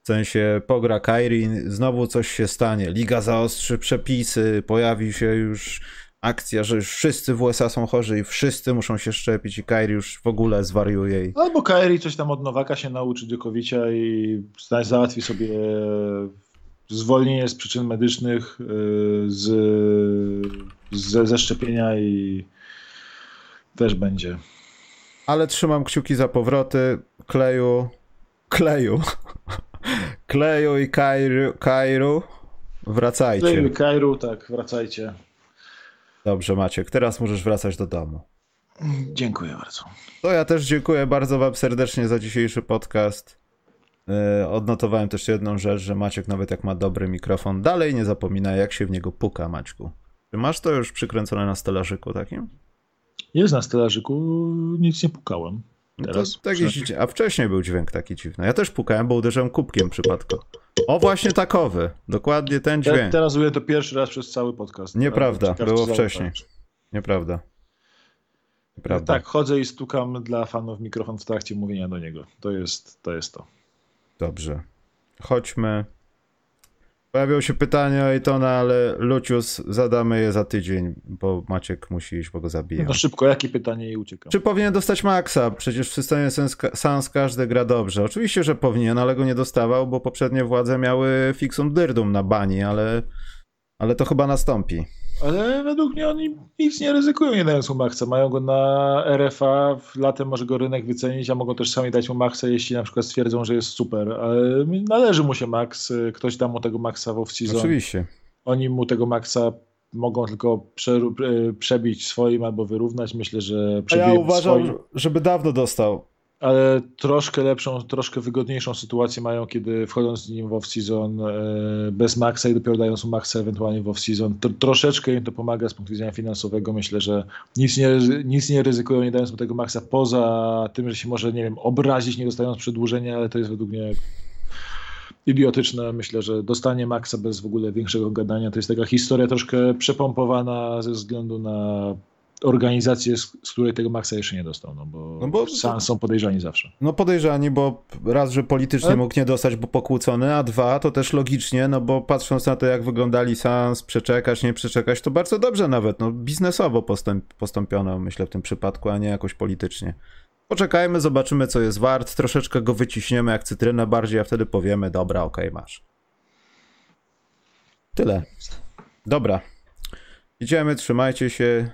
W sensie pogra Kairi, znowu coś się stanie. Liga zaostrzy przepisy, pojawi się już akcja, że już wszyscy w USA są chorzy i wszyscy muszą się szczepić i Kairi już w ogóle zwariuje. Albo Kyrie coś tam od Nowaka się nauczy Djokovicia i załatwi sobie zwolnienie z przyczyn medycznych, y, z, ze, ze szczepienia i też będzie. Ale trzymam kciuki za powroty. Kleju. Kleju. Kleju i Kairu. Kairu. Wracajcie. Kyrie, Kairu, tak, wracajcie. Dobrze, Maciek. Teraz możesz wracać do domu. Dziękuję bardzo. To ja też dziękuję bardzo Wam serdecznie za dzisiejszy podcast. Yy, Odnotowałem też jedną rzecz, że Maciek nawet jak ma dobry mikrofon, dalej nie zapomina jak się w niego puka, Maćku. Czy masz to już przykręcone na stelażyku takim? Jest na stelażyku, nic nie pukałem. No Teraz? to, tak jeździć, a wcześniej był dźwięk taki dziwny. Ja też pukałem, bo uderzyłem kubkiem przypadkowo. O, właśnie takowy. Dokładnie ten Te, dźwięk. teraz mówię to pierwszy raz przez cały podcast. Nieprawda, było wcześniej. Nieprawda. Nieprawda. Tak, chodzę i stukam dla fanów mikrofon w trakcie mówienia do niego. To jest to. Jest to. Dobrze. Chodźmy. Pojawiło się pytanie o Ejtona, ale Lucius zadamy je za tydzień, bo Maciek musi iść, bo go zabiją. No szybko, jakie pytanie i uciekam. Czy powinien dostać Maxa? Przecież w systemie Sans każdy gra dobrze. Oczywiście, że powinien, ale go nie dostawał, bo poprzednie władze miały fixum dyrdum na bani, ale, ale to chyba nastąpi. Ale według mnie oni nic nie ryzykują nie dając mu Maxa. Mają go na RFA, w latem może go rynek wycenić, a mogą też sami dać mu Maxa, jeśli na przykład stwierdzą, że jest super. Ale należy mu się Max, ktoś da mu tego Maxa w off-season. Oczywiście. Oni mu tego Maxa mogą tylko prze, przebić swoim albo wyrównać. Myślę, że A przebiją ja uważam, swoim. żeby dawno dostał. Ale troszkę lepszą, troszkę wygodniejszą sytuację mają, kiedy wchodząc z nim w off-season e, bez Maxa i dopiero dając mu Maxa ewentualnie w off-season. Troszeczkę im to pomaga z punktu widzenia finansowego. Myślę, że nic nie, nic nie ryzykują nie dając mu tego Maxa poza tym, że się może, nie wiem, obrazić nie dostając przedłużenia, ale to jest według mnie idiotyczne. Myślę, że dostanie Maxa bez w ogóle większego gadania to jest taka historia troszkę przepompowana ze względu na organizację, z, z której tego Maxa jeszcze nie dostał, no bo, No bo- Suns są podejrzani zawsze. No podejrzani, bo raz, że politycznie Ale- mógł nie dostać, bo pokłócony, a dwa, to też logicznie, no bo patrząc na to, jak wyglądali Sans, przeczekać, nie przeczekać, to bardzo dobrze nawet, no biznesowo postąp, postąpiono, myślę, w tym przypadku, a nie jakoś politycznie. Poczekajmy, zobaczymy, co jest wart, troszeczkę go wyciśniemy jak cytrynę bardziej, a wtedy powiemy, dobra, okej, masz. Tyle. Dobra. Idziemy, trzymajcie się,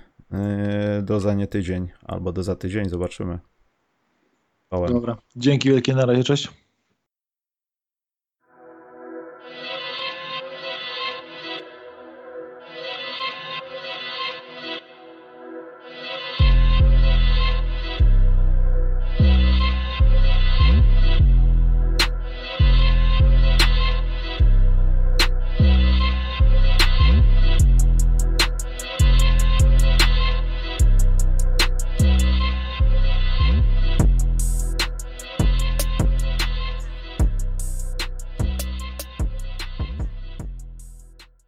do za nie tydzień, albo do za tydzień, zobaczymy. Czołem. Dobra. Dzięki wielkie, na razie, cześć.